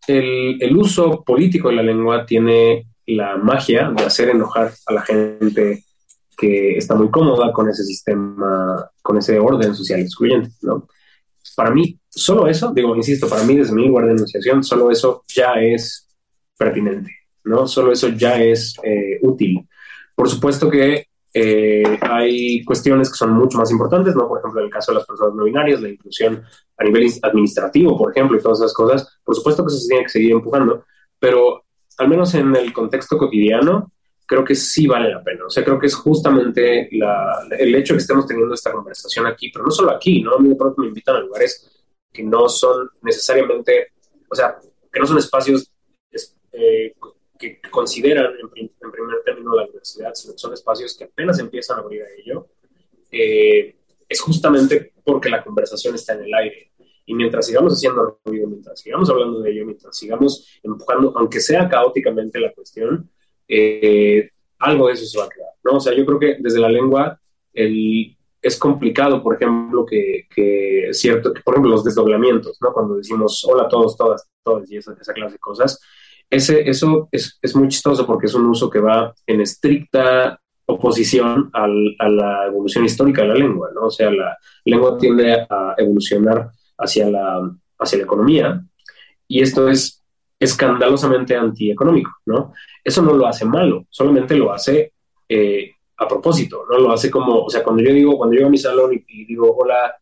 Speaker 4: el, uso político de la lengua tiene la magia de hacer enojar a la gente que está muy cómoda con ese sistema, con ese orden social excluyente, ¿no? Para mí, solo eso, digo, insisto, para mí desde mi lugar de enunciación, solo eso ya es pertinente, ¿no? Solo eso ya es eh, útil. Por supuesto que eh, hay cuestiones que son mucho más importantes, ¿no? Por ejemplo, en el caso de las personas no binarias, la inclusión a nivel administrativo, por ejemplo, y todas esas cosas. Por supuesto que eso se tiene que seguir empujando, pero al menos en el contexto cotidiano, creo que sí vale la pena. O sea, creo que es justamente el hecho de que estemos teniendo esta conversación aquí, pero no solo aquí, ¿no? A mí de pronto me invitan a lugares que no son necesariamente, o sea, que no son espacios eh, que consideran en, primer término la universidad, son espacios que apenas empiezan a abrir a ello, eh, es justamente porque la conversación está en el aire. Y mientras sigamos haciendo ruido, mientras sigamos hablando de ello, mientras sigamos empujando, aunque sea caóticamente la cuestión, eh, algo de eso se va a quedar, ¿no? O sea, yo creo que desde la lengua el, es complicado, por ejemplo, que, que cierto, por ejemplo, los desdoblamientos, ¿no? Cuando decimos hola a todos, todas, todas y esa, esa clase de cosas, ese, eso es, es, muy chistoso porque es un uso que va en estricta oposición al, a la evolución histórica de la lengua, ¿no? O sea, la lengua tiende a evolucionar hacia la, hacia la economía y esto es escandalosamente antieconómico, ¿no? Eso no lo hace malo, solamente lo hace eh, a propósito, ¿no? Lo hace como, o sea, cuando yo digo, cuando llego a mi salón y, digo, hola,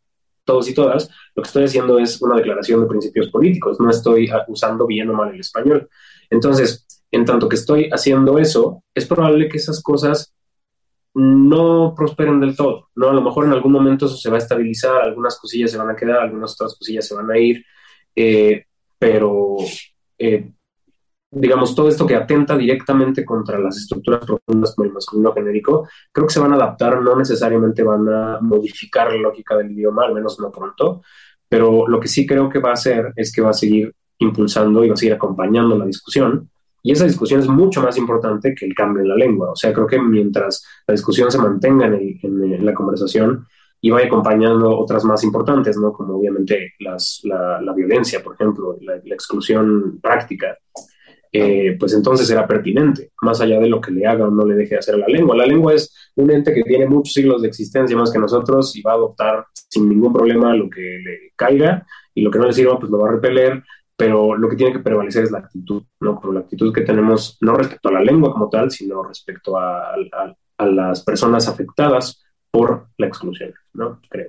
Speaker 4: todos y todas, lo que estoy haciendo es una declaración de principios políticos, no estoy usando bien o mal el español. Entonces, en tanto que estoy haciendo eso, es probable que esas cosas no prosperen del todo, ¿no? A lo mejor en algún momento eso se va a estabilizar, algunas cosillas se van a quedar, algunas otras cosillas se van a ir, eh, pero eh, digamos, todo esto que atenta directamente contra las estructuras profundas como el masculino genérico, creo que se van a adaptar, no necesariamente van a modificar la lógica del idioma, al menos no pronto, pero lo que sí creo que va a hacer es que va a seguir impulsando y va a seguir acompañando la discusión. Y esa discusión es mucho más importante que el cambio en la lengua. O sea, creo que mientras la discusión se mantenga en, la conversación y vaya acompañando otras más importantes, ¿no? Como obviamente las, la, violencia, por ejemplo, la, la exclusión práctica, eh, pues entonces será pertinente, más allá de lo que le haga o no le deje hacer a la lengua. La lengua es un ente que tiene muchos siglos de existencia más que nosotros y va a adoptar sin ningún problema lo que le caiga y lo que no le sirva, pues lo va a repeler, pero lo que tiene que prevalecer es la actitud, ¿no? Como la actitud que tenemos, no respecto a la lengua como tal, sino respecto a las personas afectadas por la exclusión, ¿no? Creo.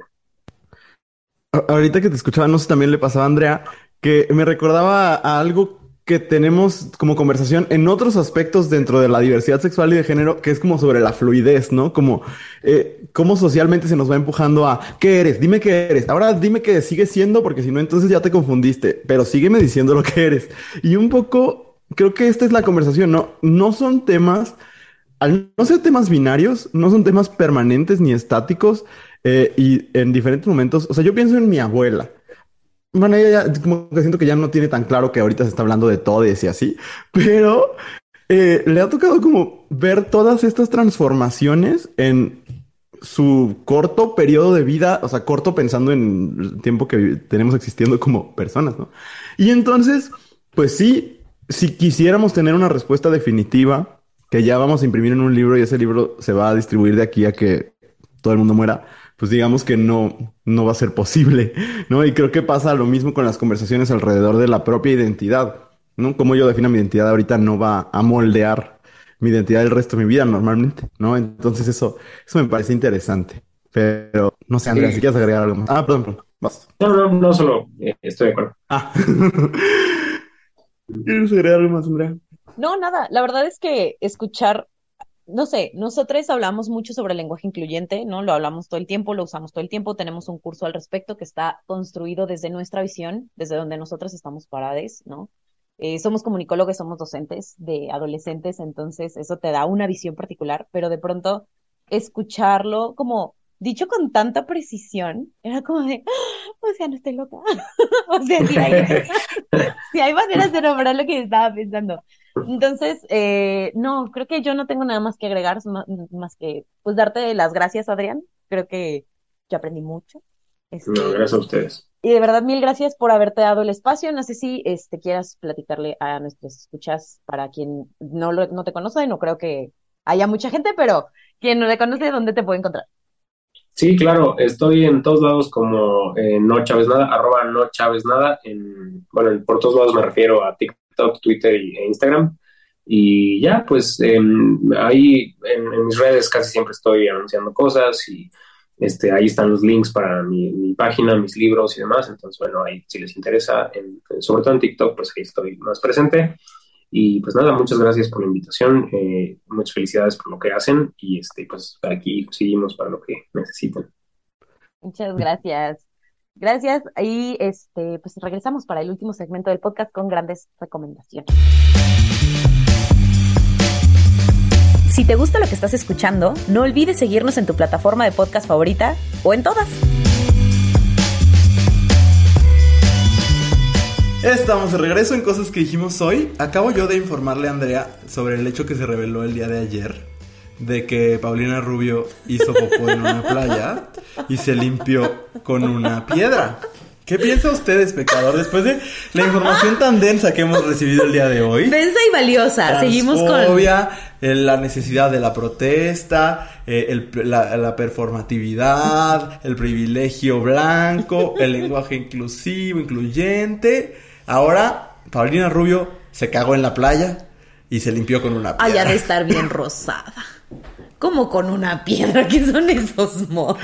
Speaker 1: Ahorita que te escuchaba, no sé, también le pasaba a Andrea, que me recordaba a algo que tenemos como conversación en otros aspectos dentro de la diversidad sexual y de género, que es como sobre la fluidez, ¿no? Como eh, socialmente se nos va empujando a ¿qué eres? Dime qué eres. Ahora dime que sigues siendo, porque si no, entonces ya te confundiste, pero sígueme diciendo lo que eres. Y un poco, creo que esta es la conversación, ¿no? No son temas, al no ser temas binarios, no son temas permanentes ni estáticos, eh, y en diferentes momentos, o sea, yo pienso en mi abuela. Bueno, ella ya, como que siento que ya no tiene tan claro que ahorita se está hablando de todo y así, <laughs> pero eh, le ha tocado como ver todas estas transformaciones en su corto periodo de vida, o sea, corto pensando en el tiempo que tenemos existiendo como personas, ¿no? Y entonces, pues sí, si quisiéramos tener una respuesta definitiva, que ya vamos a imprimir en un libro y ese libro se va a distribuir de aquí a que todo el mundo muera, pues digamos que no, no va a ser posible, <laughs> ¿no? Y creo que pasa lo mismo con las conversaciones alrededor de la propia identidad, ¿no? Como yo defino mi identidad ahorita no va a moldear mi identidad el resto de mi vida normalmente, ¿no? Entonces eso, eso me parece interesante. Pero no sé, Andrea, si quieres agregar algo más. Ah, perdón, perdón. Vas.
Speaker 4: No, no, no, solo eh, estoy de acuerdo. Ah. <laughs>
Speaker 1: ¿Quieres agregar algo más, Andrea?
Speaker 2: No, nada. La verdad es que escuchar no sé, nosotros hablamos mucho sobre el lenguaje incluyente, ¿no? Lo hablamos todo el tiempo, lo usamos todo el tiempo, tenemos un curso al respecto que está construido desde nuestra visión, desde donde nosotros estamos parados, ¿no? Eh, somos comunicólogos, somos docentes de adolescentes, entonces eso te da una visión particular, pero de pronto escucharlo como dicho con tanta precisión, era como de, ¡Ah! o sea, no estoy loca. <laughs> o sea, si <laughs> hay, si hay maneras de nombrar lo que estaba pensando. Entonces, eh, no, creo que yo no tengo nada más que agregar, más, que pues darte las gracias, Adrián. Creo que yo aprendí mucho.
Speaker 4: Este, gracias a ustedes.
Speaker 2: Y de verdad, mil gracias por haberte dado el espacio. No sé si este, quieras platicarle a nuestros escuchas para quien no, lo, no te conoce, no creo que haya mucha gente, pero quien no le conoce, ¿dónde te puede encontrar?
Speaker 4: Sí, claro, estoy en todos lados como eh, no Chávez Nada, arroba no Chávez Nada. En, bueno, por todos lados me refiero a TikTok, Twitter e Instagram. Y ya, pues ahí en, mis redes casi siempre estoy anunciando cosas y este, ahí están los links para mi, página, mis libros y demás. Entonces, bueno, ahí si les interesa, sobre todo en TikTok, pues ahí estoy más presente. Y pues nada, muchas gracias por la invitación, eh, muchas felicidades por lo que hacen y este, pues aquí seguimos para lo que necesiten.
Speaker 2: Muchas gracias. Gracias. Y este, pues regresamos para el último segmento del podcast con grandes recomendaciones.
Speaker 5: Si te gusta lo que estás escuchando, no olvides seguirnos en tu plataforma de podcast favorita o en todas.
Speaker 1: Estamos de regreso en cosas que dijimos hoy. Acabo yo de informarle a Andrea sobre el hecho que se reveló el día de ayer de que Paulina Rubio hizo popó en una playa y se limpió con una piedra. ¿Qué piensa usted, espectador, después de la información tan densa que hemos recibido el día de hoy?
Speaker 5: Densa y valiosa. Seguimos con.
Speaker 1: la necesidad de la protesta, eh, la, la, performatividad, el privilegio blanco, el lenguaje inclusivo, incluyente. Ahora, Paulina Rubio se cagó en la playa y se limpió con una piedra.
Speaker 5: Ah, ya de estar bien rosada.
Speaker 2: Como con una piedra, ¿qué son esos modos?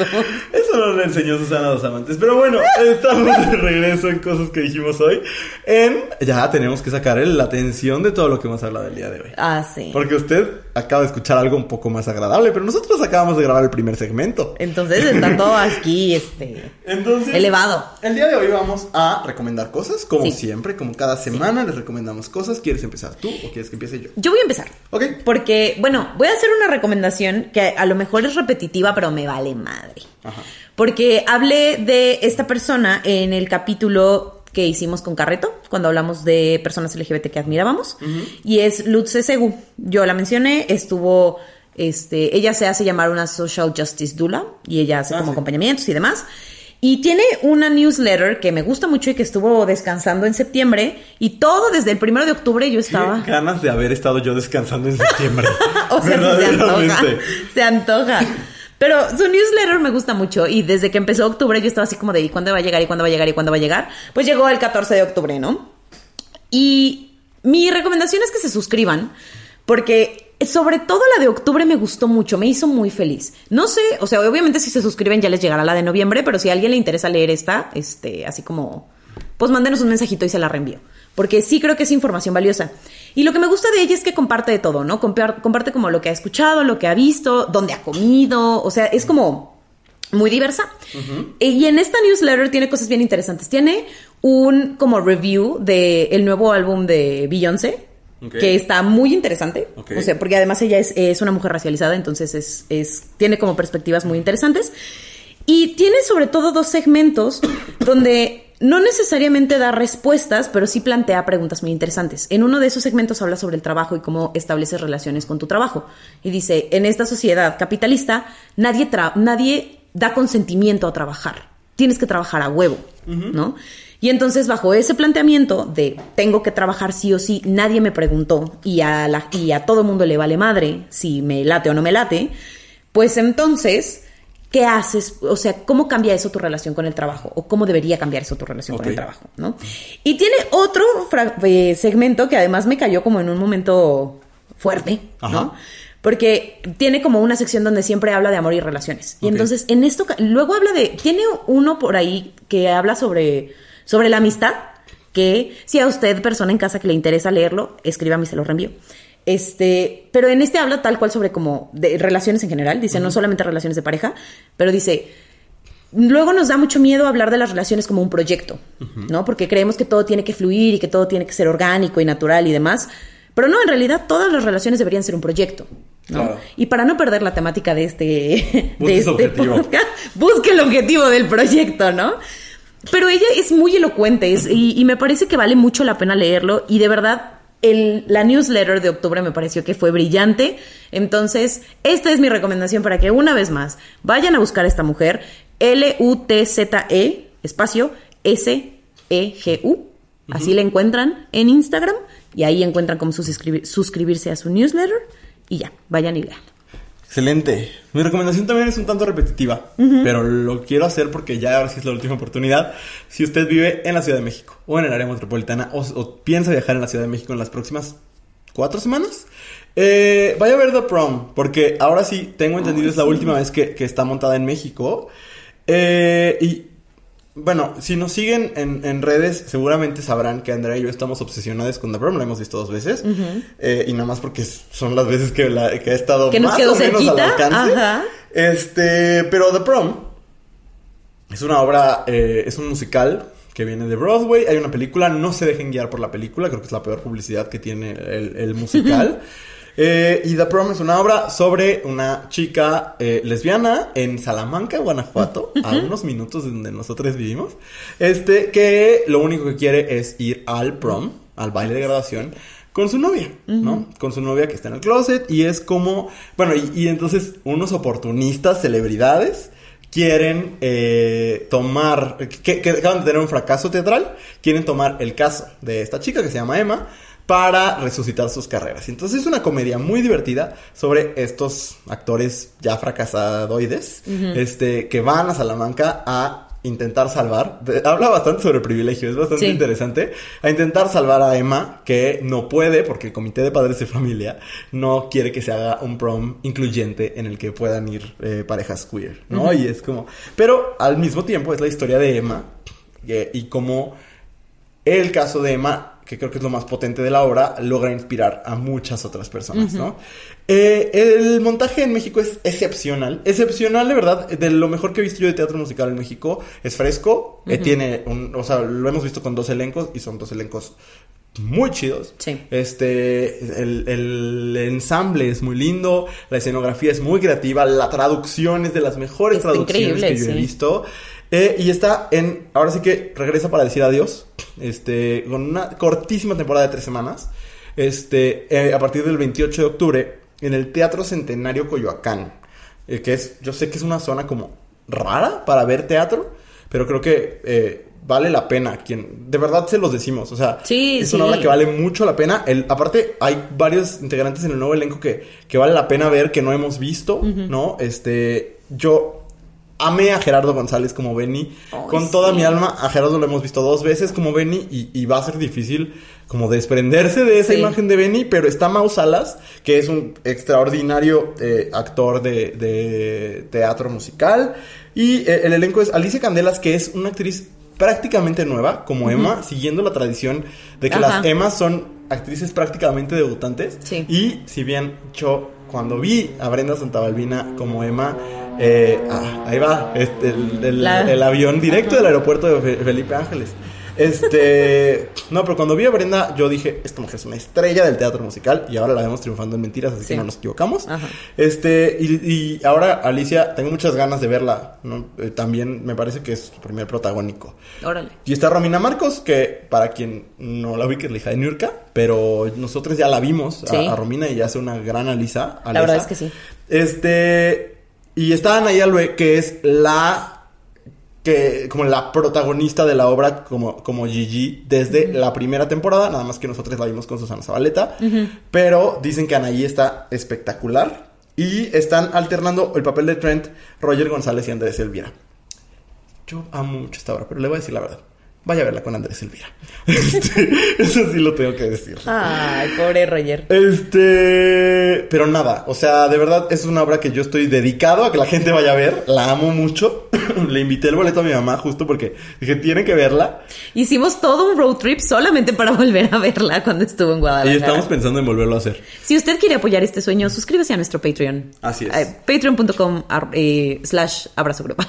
Speaker 1: Eso no le enseñó Susana a los amantes. Pero bueno, estamos de regreso en cosas que dijimos hoy. En ya tenemos que sacar la atención de todo lo que hemos hablado el día de hoy.
Speaker 2: Ah, sí.
Speaker 1: Porque usted acaba de escuchar algo un poco más agradable, pero nosotros acabamos de grabar el primer segmento.
Speaker 2: Entonces está <laughs> todo aquí, este.
Speaker 1: Entonces,
Speaker 2: Elevado.
Speaker 1: El día de hoy vamos a recomendar cosas, como
Speaker 2: Sí.
Speaker 1: siempre, como cada semana les recomendamos cosas. ¿Quieres empezar tú o quieres que empiece yo?
Speaker 2: Yo voy a empezar.
Speaker 1: Ok.
Speaker 2: Porque, bueno, voy a hacer una recomendación que a lo mejor es repetitiva, pero me vale madre.
Speaker 1: Ajá.
Speaker 2: Porque hablé de esta persona en el capítulo que hicimos con Carreto, cuando hablamos de personas LGBT que admirábamos, y es Lutz Segu. Yo la mencioné, estuvo, este, ella se hace llamar una Social Justice Dula, y ella hace
Speaker 1: Ah,
Speaker 2: como
Speaker 1: sí.
Speaker 2: acompañamientos y demás. Y tiene una newsletter que me gusta mucho y que estuvo descansando en septiembre, y todo desde el primero de octubre yo estaba...
Speaker 1: Qué ganas de haber estado yo descansando en septiembre. <laughs>
Speaker 2: O sea, se antoja. Se antoja. Pero su newsletter me gusta mucho y desde que empezó octubre yo estaba así como de ¿y cuándo va a llegar? ¿y cuándo va a llegar? ¿y cuándo va a llegar? Pues llegó el 14 de octubre, ¿no? Y mi recomendación es que se suscriban porque sobre todo la de octubre me gustó mucho, me hizo muy feliz. No sé, o sea, obviamente si se suscriben ya les llegará la de noviembre, pero si a alguien le interesa leer esta, este, así como, pues mándenos un mensajito y se la reenvío. Porque sí creo que es información valiosa. Y lo que me gusta de ella es que comparte de todo, ¿no? Compar- Comparte como lo que ha escuchado, lo que ha visto, dónde ha comido, o sea, es como muy diversa. Eh, Y en esta newsletter tiene cosas bien interesantes. Tiene un como review del nuevo álbum de Beyoncé,
Speaker 1: Ok.
Speaker 2: que está muy interesante.
Speaker 1: Ok.
Speaker 2: O sea, porque además ella es, es una mujer racializada, entonces es, es, tiene como perspectivas muy interesantes. Y tiene sobre todo dos segmentos <clears throat> donde no necesariamente da respuestas, pero sí plantea preguntas muy interesantes. En uno de esos segmentos habla sobre el trabajo y cómo estableces relaciones con tu trabajo. Y dice, en esta sociedad capitalista, nadie, nadie da consentimiento a trabajar. Tienes que trabajar a huevo, ¿no? Y entonces bajo ese planteamiento de tengo que trabajar sí o sí, nadie me preguntó y a, la, y a todo mundo le vale madre si me late o no me late, pues entonces, ¿qué haces? O sea, ¿cómo cambia eso tu relación con el trabajo? ¿O cómo debería cambiar eso tu relación con el trabajo? ¿no? Y tiene otro eh, segmento que además me cayó como en un momento fuerte,
Speaker 1: Ajá.
Speaker 2: ¿no? Porque tiene como una sección donde siempre habla de amor y relaciones. Y entonces, en esto, luego habla de, tiene uno por ahí que habla sobre, sobre la amistad, que si a usted, persona en casa que le interesa leerlo, escríbame y se lo reenvío. Este, pero en este habla tal cual sobre como de relaciones en general, dice no solamente relaciones de pareja, pero dice, luego nos da mucho miedo hablar de las relaciones como un proyecto, ¿no? Porque creemos que todo tiene que fluir y que todo tiene que ser orgánico y natural y demás. Pero no, en realidad todas las relaciones deberían ser un proyecto. ¿no?
Speaker 1: Claro.
Speaker 2: Y para no perder la temática de este,
Speaker 1: Busque
Speaker 2: de este podcast, busque el objetivo del proyecto, ¿no? Pero ella es muy elocuente es- y, y me parece que vale mucho la pena leerlo y de verdad el- la newsletter de octubre me pareció que fue brillante. Entonces, esta es mi recomendación para que una vez más vayan a buscar a esta mujer, L-U-T-Z-E, espacio, S-E-G-U. Así la encuentran en Instagram y ahí encuentran cómo suscribir- suscribirse a su newsletter y ya, vayan y lean.
Speaker 1: Excelente. Mi recomendación también es un tanto repetitiva, pero lo quiero hacer porque ya ahora sí es la última oportunidad. Si usted vive en la Ciudad de México o en el área metropolitana o, o piensa viajar en la Ciudad de México en las próximas cuatro semanas, eh, vaya a ver The Prom, porque ahora sí tengo entendido es la última vez que, que está montada en México. Eh, y bueno, si nos siguen en, en redes, seguramente sabrán que Andrea y yo estamos obsesionados con The Prom, la hemos visto dos veces. Eh, y nada más porque son las veces que, la, que ha estado
Speaker 2: Que
Speaker 1: más o menos al
Speaker 2: cerquita,
Speaker 1: alcance.
Speaker 2: ajá.
Speaker 1: Este, pero The Prom es una obra, eh, es un musical que viene de Broadway. Hay una película, no se dejen guiar por la película, creo que es la peor publicidad que tiene el, el musical. <laughs> Eh, y The Prom es una obra sobre una chica eh, lesbiana en Salamanca, Guanajuato, a unos minutos de donde nosotros vivimos, este, que lo único que quiere es ir al prom, al baile de graduación, con su novia, ¿no? Con su novia que está en el closet y es como, bueno, y, y entonces unos oportunistas, celebridades, quieren eh, tomar, que, que acaban de tener un fracaso teatral, quieren tomar el caso de esta chica que se llama Emma para resucitar sus carreras. Entonces es una comedia muy divertida sobre estos actores ya fracasadoides, este, que van a Salamanca a intentar salvar. habla bastante sobre privilegio, es bastante
Speaker 2: Sí.
Speaker 1: interesante. A intentar salvar a Emma, que no puede porque el comité de padres de familia no quiere que se haga un prom incluyente en el que puedan ir eh, parejas queer, ¿no? Y es como. Pero al mismo tiempo es la historia de Emma eh, y cómo el caso de Emma, que creo que es lo más potente de la obra, logra inspirar a muchas otras personas, ¿no? Eh, el montaje en México es excepcional, excepcional de verdad, de lo mejor que he visto yo de teatro musical en México, es fresco, eh, tiene un, o sea, lo hemos visto con dos elencos y son dos elencos muy chidos.
Speaker 2: Sí.
Speaker 1: Este, el, el ensamble es muy lindo, la escenografía es muy creativa, la traducción es de las mejores traducciones que yo he visto. Eh, y está en, ahora sí que regresa para decir adiós, este, con una cortísima temporada de tres semanas, este, eh, a partir del 28 de octubre, en el Teatro Centenario Coyoacán, eh, que es, yo sé que es una zona como rara para ver teatro, pero creo que eh, vale la pena, quien, de verdad se los decimos, o sea,
Speaker 2: Sí,
Speaker 1: es
Speaker 2: sí.
Speaker 1: una obra que vale mucho la pena, el, aparte hay varios integrantes en el nuevo elenco que, que vale la pena ver, que no hemos visto, ¿no? Este, yo amé a Gerardo González como Benny. Con toda mi alma, a Gerardo lo hemos visto dos veces como Benny y, y va a ser difícil como desprenderse de esa
Speaker 2: Sí.
Speaker 1: imagen de Benny, pero está Mau Salas, que es un extraordinario eh, actor de, de teatro musical. Y eh, el elenco es Alicia Candelas, que es una actriz prácticamente nueva, como Emma, siguiendo la tradición de que
Speaker 2: Ajá.
Speaker 1: las Emmas son actrices prácticamente debutantes.
Speaker 2: Sí.
Speaker 1: Y si bien yo cuando vi a Brenda Santabalbina como Emma, eh, ah, ahí va, este, el, el-
Speaker 2: La-
Speaker 1: el avión directo del aeropuerto de Fe- Felipe Ángeles. Este, no, pero cuando vi a Brenda, yo dije, esta mujer es una estrella del teatro musical y ahora la vemos triunfando en mentiras, así
Speaker 2: Sí.
Speaker 1: que no nos equivocamos.
Speaker 2: Ajá.
Speaker 1: Este, y, y ahora Alicia, tengo muchas ganas de verla, ¿no? Eh, también me parece que es su primer protagónico.
Speaker 2: Órale.
Speaker 1: Y está Romina Marcos, que para quien no la ubique es la hija de Nurka, pero nosotros ya la vimos a-
Speaker 2: Sí.
Speaker 1: a, Romina y hace una gran Alisa.
Speaker 2: La verdad es que sí.
Speaker 1: Este, y está Anaí Alue, que es la que como la protagonista de la obra como, como Gigi desde la primera temporada, nada más que nosotros la vimos con Susana Zabaleta, pero dicen que Anaí está espectacular y están alternando el papel de Trent, Roger González y Andrés Elvira. Yo amo mucho esta obra, pero le voy a decir la verdad. Vaya a verla con Andrés Elvira. <laughs> Este, eso sí lo tengo que decir.
Speaker 2: Ay, pobre Roger.
Speaker 1: Este, pero nada, o sea, de verdad es una obra que yo estoy dedicado a que la gente vaya a ver, la amo mucho. <laughs> Le invité el boleto a mi mamá justo porque dije, tienen que verla.
Speaker 2: Hicimos todo un road trip solamente para <laughs> volver a verla cuando estuvo en
Speaker 1: Y
Speaker 2: Guadalajara.
Speaker 1: estamos pensando en volverlo a hacer.
Speaker 2: Si usted quiere apoyar este sueño, suscríbase a nuestro Patreon.
Speaker 1: Así es.
Speaker 2: Eh, Patreon.com eh, slash abrazo grupal.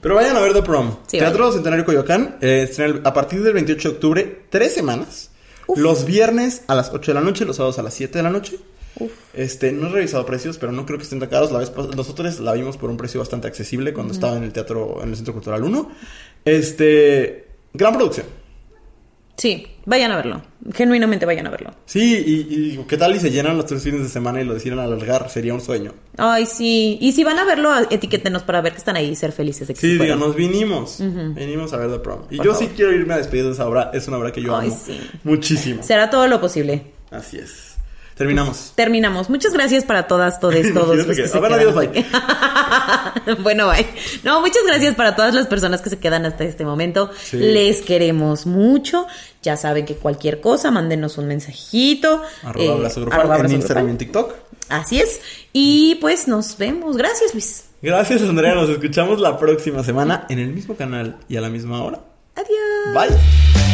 Speaker 1: Pero vayan a ver The Prom.
Speaker 2: Sí,
Speaker 1: Teatro Centenario Coyoacán, eh, a partir del 28 de octubre, tres semanas. Los viernes a las 8 de la noche, los sábados a las 7 de la noche. Este, no he revisado precios, pero no creo que estén tan caros. La vez nosotros la vimos por un precio bastante accesible cuando estaba en el teatro, en el Centro Cultural 1. Este, gran producción.
Speaker 2: Sí, vayan a verlo. Genuinamente vayan a verlo.
Speaker 1: Sí, y, y digo, ¿qué tal y se llenan los tres fines de semana y lo deciden alargar? Sería un sueño.
Speaker 2: Ay, sí. Y si van a verlo, etiquétenos para ver que están ahí y ser felices de que
Speaker 1: Sí,
Speaker 2: fueron.
Speaker 1: díganos, vinimos. Venimos a ver The Prom. Y
Speaker 2: Por
Speaker 1: yo
Speaker 2: favor.
Speaker 1: sí quiero irme a despedir de esa obra. Es una obra que yo
Speaker 2: Ay,
Speaker 1: amo
Speaker 2: sí.
Speaker 1: muchísimo.
Speaker 2: Será todo lo posible.
Speaker 1: Así es. Terminamos.
Speaker 2: Terminamos. Muchas gracias para todas, todos, <laughs> todos los que
Speaker 1: que-
Speaker 2: se
Speaker 1: a ver,
Speaker 2: quedan
Speaker 1: adiós,
Speaker 2: aquí. <laughs> bueno, bye. No, muchas gracias para todas las personas que se quedan hasta este momento.
Speaker 1: Sí.
Speaker 2: Les queremos mucho. Ya saben que cualquier cosa, mándenos un mensajito.
Speaker 1: Arroba
Speaker 2: eh,
Speaker 1: abrazo grupal
Speaker 2: arroba
Speaker 1: en
Speaker 2: abrazo
Speaker 1: Instagram y en TikTok.
Speaker 2: Así es. Y pues nos vemos. Gracias, Luis.
Speaker 1: Gracias, Andrea. Nos escuchamos la próxima semana en el mismo canal y a la misma hora.
Speaker 2: Adiós.
Speaker 1: Bye.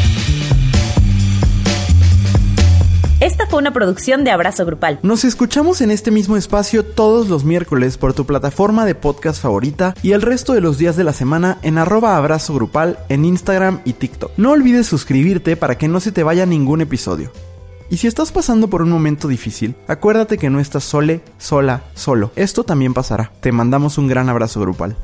Speaker 2: Esta fue una producción de Abrazo Grupal.
Speaker 1: Nos escuchamos en este mismo espacio todos los miércoles por tu plataforma de podcast favorita y el resto de los días de la semana en arroba abrazo grupal en Instagram y TikTok. No olvides suscribirte para que no se te vaya ningún episodio. Y si estás pasando por un momento difícil, acuérdate que no estás sole, sola, solo. Esto también pasará. Te mandamos un gran abrazo grupal.